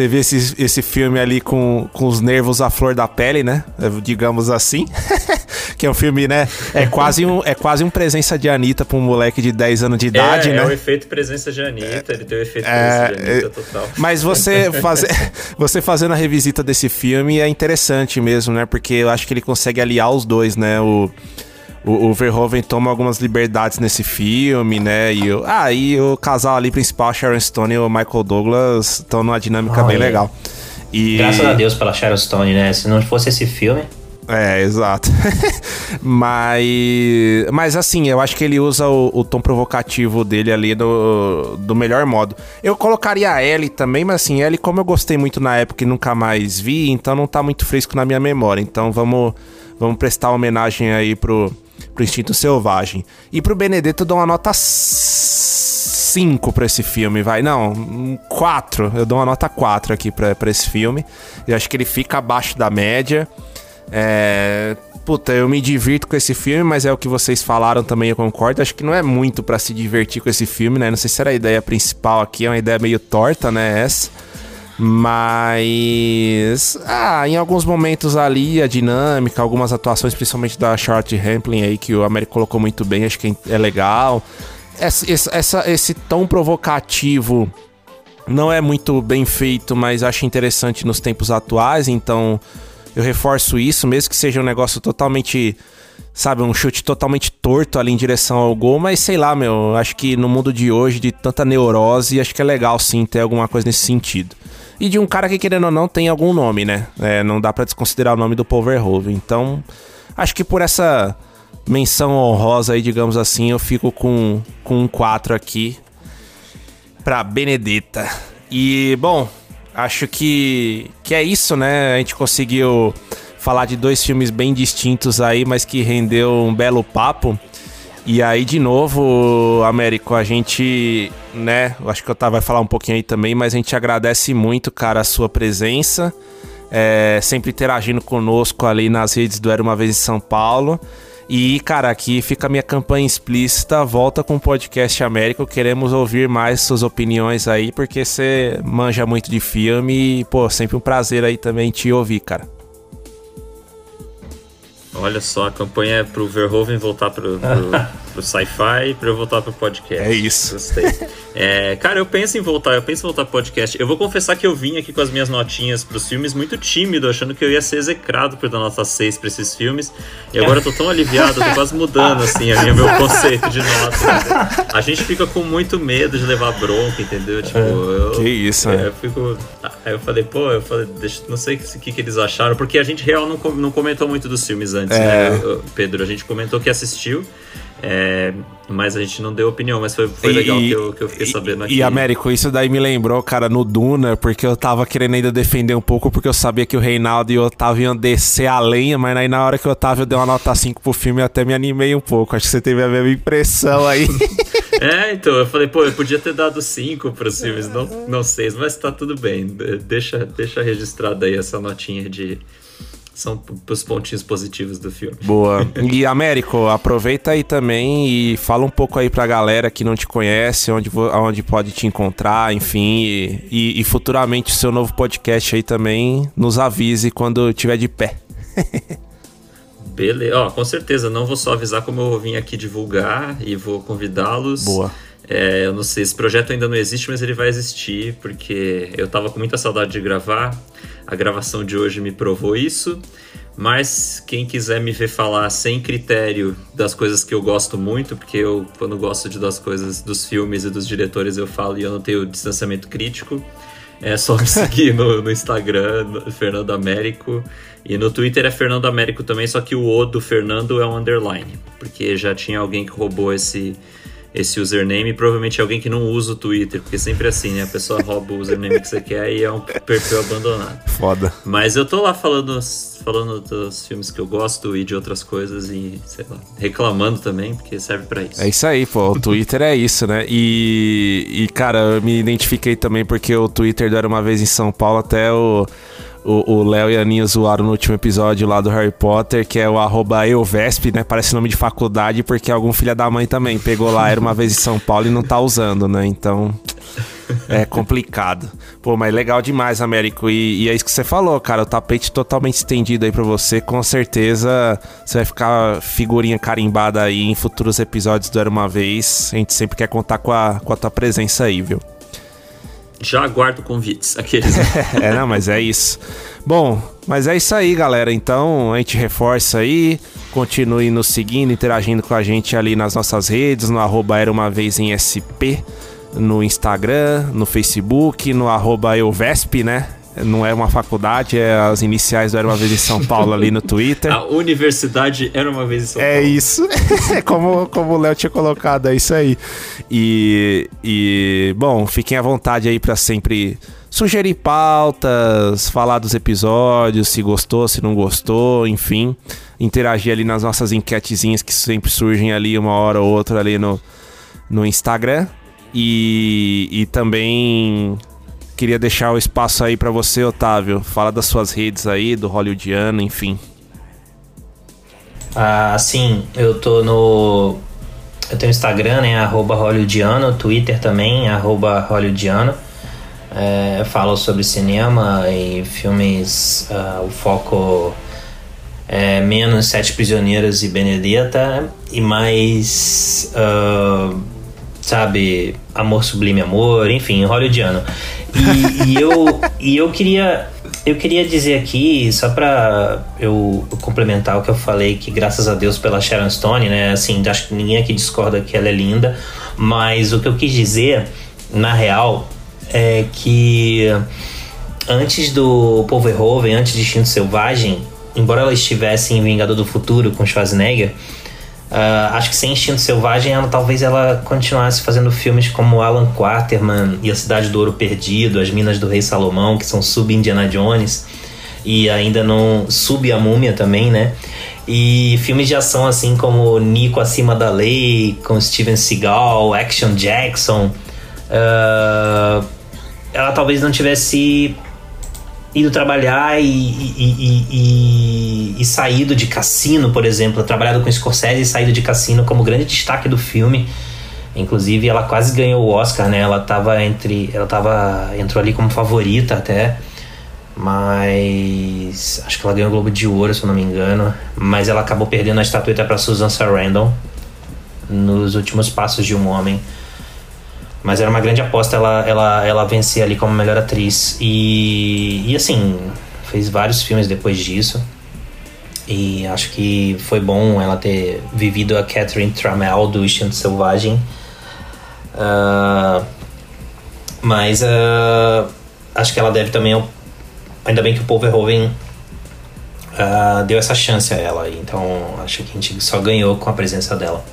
vê esse, esse filme ali com, com os nervos à flor da pele, né? é, Digamos assim. [laughs] que é um filme, né? É quase um, é quase um presença de Anitta pra um moleque de 10 anos de idade, é, né? é o efeito presença de Anitta, ele tem o efeito É, presença de Anitta é, total. Mas você, fazer, [laughs] você fazendo a revisita desse filme é interessante mesmo, né? Porque eu acho que ele consegue aliar os dois, né? O, o, o Verhoeven toma algumas liberdades nesse filme, né? E o, ah, e o casal ali principal, Sharon Stone e o Michael Douglas, estão numa dinâmica Ah, bem é. legal. E, Graças a Deus pela Sharon Stone, né? Se não fosse esse filme. É, exato. [laughs] mas, mas assim, eu acho que ele usa o, o tom provocativo dele ali do, do melhor modo. Eu colocaria a Ellie também, mas assim, Ellie, como eu gostei muito na época e nunca mais vi, então não tá muito fresco na minha memória. Então vamos, vamos prestar homenagem aí pro, pro Instinto Selvagem. E pro Benedetto eu dou uma nota 5 pra esse filme, vai. Não, 4. Eu dou uma nota 4 aqui pra esse filme. Eu acho que ele fica abaixo da média. É. Puta, eu me divirto com esse filme, mas é o que vocês falaram também, eu concordo. Acho que não é muito pra se divertir com esse filme, né? Não sei se era a ideia principal aqui, é uma ideia meio torta, né? Essa. Mas. Ah, em alguns momentos ali, a dinâmica, algumas atuações, principalmente da Charlotte Rampling aí, que o Américo colocou muito bem, acho que é legal. Essa- essa- esse tom provocativo não é muito bem feito, mas acho interessante nos tempos atuais, então eu reforço isso, mesmo que seja um negócio totalmente, sabe, um chute totalmente torto ali em direção ao gol, mas sei lá, meu, acho que no mundo de hoje, de tanta neurose, acho que é legal sim ter alguma coisa nesse sentido. E de um cara que, querendo ou não, tem algum nome, né? É, não dá pra desconsiderar o nome do Paul. Então, acho que por essa menção honrosa aí, digamos assim, eu fico com, com um 4 aqui pra Benedetta. E, bom, acho que, que é isso, né? A gente conseguiu falar de dois filmes bem distintos aí, mas que rendeu um belo papo. E aí, de novo, Américo, a gente, né? Acho que o Otávio vai falar um pouquinho aí também, mas a gente agradece muito, cara, a sua presença. é, sempre interagindo conosco ali nas redes do Era Uma Vez em São Paulo. E, cara, aqui fica a minha campanha explícita. Volta com o podcast Américo. Queremos ouvir mais suas opiniões aí, porque você manja muito de filme. E, pô, sempre um prazer aí também te ouvir, cara. Olha só, a campanha é pro Verhoeven voltar pro, pro, [laughs] pro sci-fi pra eu voltar pro podcast. É isso. Gostei. [laughs] É, cara, eu penso em voltar, eu penso em voltar pro podcast. Eu vou confessar que eu vim aqui com as minhas notinhas pros filmes muito tímido, achando que eu ia ser execrado por dar nota 6 pra esses filmes. E agora eu tô tão aliviado, eu tô quase mudando, assim, a minha, meu [laughs] conceito de nota. A gente fica com muito medo de levar bronca, entendeu? Tipo, eu, Que isso, é, né? eu fico. Aí eu falei, pô, eu falei, deixa, não sei o que, que eles acharam, porque a gente real não, não comentou muito dos filmes antes, É. né, Pedro? A gente comentou que assistiu, é, mas a gente não deu opinião, mas foi, foi E- legal que eu, que eu fiquei sabendo aqui. E, Américo, isso daí me lembrou, cara, no Duna, porque eu tava querendo ainda defender um pouco, porque eu sabia que o Reinaldo e o Otávio iam descer a lenha, mas aí na hora que o Otávio deu uma nota 5 pro filme, eu até me animei um pouco. Acho que você teve a mesma impressão aí. [laughs] É, então, eu falei, pô, eu podia ter dado 5 pros filmes, não, não 6, mas tá tudo bem. Deixa, deixa registrada aí essa notinha de. São os pontinhos positivos do filme. Boa. [laughs] E Américo, aproveita aí também e fala um pouco aí pra galera que não te conhece, onde, onde pode te encontrar, enfim. E, e- e futuramente o seu novo podcast aí também nos avise quando tiver de pé. Beleza, ó, com certeza, não vou só avisar como eu vim aqui divulgar e vou convidá-los. Boa. É, eu não sei, esse projeto ainda não existe, mas ele vai existir, porque eu tava com muita saudade de gravar. A gravação de hoje me provou isso. Mas quem quiser me ver falar sem critério das coisas que eu gosto muito, porque eu, quando gosto de das coisas dos filmes e dos diretores, eu falo e eu não tenho distanciamento crítico. É só me [laughs] seguir no, no Instagram, no Fernando Américo. E no Twitter é Fernando Américo também, só que o O do Fernando é um underline. Porque já tinha alguém que roubou esse, esse username, provavelmente é alguém que não usa o Twitter, porque sempre é assim, né? A pessoa rouba o username que você quer e é um perfil abandonado. Foda. Mas eu tô lá falando, falando dos filmes que eu gosto e de outras coisas e, sei lá, reclamando também, porque serve para isso. É isso aí, pô. O Twitter é isso, né? E, e, cara, eu me identifiquei também porque o Twitter era uma vez em São Paulo até o o Léo e a Aninha zoaram no último episódio lá do Harry Potter, que é o arroba EUVESP, né? Parece nome de faculdade, porque algum filho da mãe também pegou lá, era uma vez em São Paulo e não tá usando, né? Então. É complicado. Pô, mas legal demais, Américo. E, e, é isso que você falou, cara. O tapete totalmente estendido aí pra você. Com certeza você vai ficar figurinha carimbada aí em futuros episódios do Era Uma Vez. A gente sempre quer contar com a, com a tua presença aí, viu? Já aguardo convites, aqueles. [laughs] é, não, mas é isso. Bom, mas é isso aí, galera. Então a gente reforça aí. Continue nos seguindo, interagindo com a gente ali nas nossas redes, no arroba Era Uma Vez em SP, no Instagram, no Facebook, no arroba Euvesp, né? Não é uma faculdade, é as iniciais do Era Uma Vez em São Paulo ali no Twitter. [laughs] A universidade Era Uma Vez em São é Paulo. É isso, é [laughs] como, como o Léo tinha colocado, é isso aí. E, e bom, fiquem à vontade aí para sempre sugerir pautas, falar dos episódios, se gostou, se não gostou, enfim. Interagir ali nas nossas enquetezinhas que sempre surgem ali uma hora ou outra ali no, no Instagram. E, e também Queria deixar o espaço aí para você, Otávio. Fala das suas redes aí, do Hollywoodiano, enfim. Ah, sim, eu tô no. Eu tenho Instagram, né? Arroba Hollywoodiano, Twitter também, arroba Hollywoodiano. É, falo sobre cinema e filmes. Uh, o foco é menos Sete Prisioneiros e Benedetta e mais. Uh, sabe, Amor Sublime Amor, enfim, hollywoodiano. E, e, eu, e eu queria eu queria dizer aqui, só para eu, eu, complementar o que eu falei, que graças a Deus pela Sharon Stone, né? Assim, acho que ninguém aqui discorda que ela é linda, mas o que eu quis dizer, na real, é que antes do Paul Verhoeven, antes de Instinto Selvagem, embora ela estivesse em Vingador do Futuro com Schwarzenegger, Uh, acho que sem Instinto Selvagem, ela, talvez ela continuasse fazendo filmes como Alan Quaterman e A Cidade do Ouro Perdido, As Minas do Rei Salomão, que são sub-Indiana Jones, e ainda não sub a Múmia também, né? E filmes de ação assim como Nico Acima da Lei, com Steven Seagal, Action Jackson. Uh, ela talvez não tivesse ido trabalhar e, e, e, e, saído de cassino, por exemplo, trabalhado com Scorsese e saído de cassino como grande destaque do filme. Inclusive, ela quase ganhou o Oscar, né? Ela tava entre. Ela tava. entrou ali como favorita até. Mas. Acho que ela ganhou o Globo de Ouro, se eu não me engano. Mas ela acabou perdendo a estatueta para Susan Sarandon nos últimos passos de um homem. Mas era uma grande aposta ela, ela, ela vencer ali como melhor atriz. E, e assim, fez vários filmes depois disso. E acho que foi bom ela ter vivido a Catherine Trammell do Instinto Selvagem. Uh, mas uh, acho que ela deve também. Ainda bem que o Paul Verhoeven uh, deu essa chance a ela. Então acho que a gente só ganhou com a presença dela.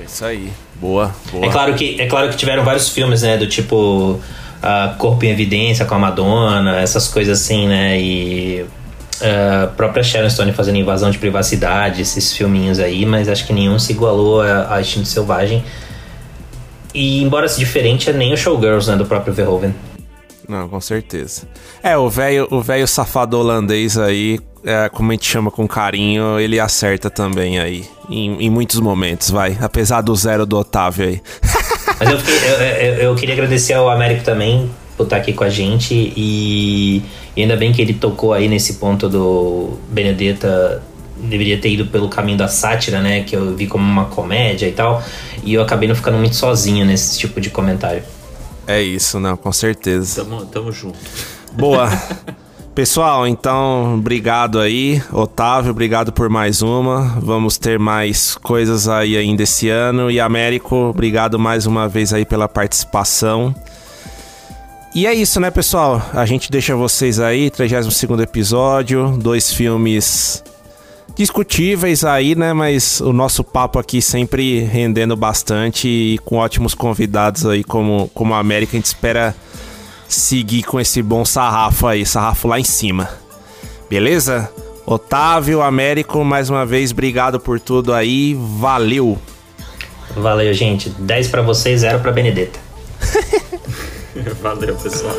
É isso aí. Boa, boa. É claro que, é claro que tiveram vários filmes, né? Do tipo uh, Corpo em Evidência com a Madonna, essas coisas assim, né? E a uh, própria Sharon Stone fazendo invasão de privacidade, esses filminhos aí, mas acho que nenhum se igualou a, a Instinto Selvagem. E embora seja diferente, é nem o Showgirls, né? Do próprio Verhoeven. Não, com certeza. É, o velho o velho safado holandês aí, é, como a gente chama com carinho, ele acerta também aí. Em, em muitos momentos, vai. Apesar do zero do Otávio aí. [laughs] Mas eu, fiquei, eu, eu, eu, queria agradecer ao Américo também por estar aqui com a gente. E, e ainda bem que ele tocou aí nesse ponto do Benedetta deveria ter ido pelo caminho da sátira, né? Que eu vi como uma comédia e tal. E eu acabei não ficando muito sozinho nesse tipo de comentário. É isso, não, com certeza. Tamo, tamo junto. Boa. [laughs] Pessoal, então, obrigado aí. Otávio, obrigado por mais uma. Vamos ter mais coisas aí ainda esse ano. E Américo, obrigado mais uma vez aí pela participação. E é isso, né, pessoal? A gente deixa vocês aí, 32 episódio, dois filmes discutíveis aí, né? Mas o nosso papo aqui sempre rendendo bastante e com ótimos convidados aí, como, como a América. A gente espera seguir com esse bom sarrafo aí, sarrafo lá em cima. Beleza? Otávio, Américo, mais uma vez, obrigado por tudo aí. Valeu! Valeu, gente. 10 para vocês, 0 para Benedetta. [laughs] Valeu, pessoal.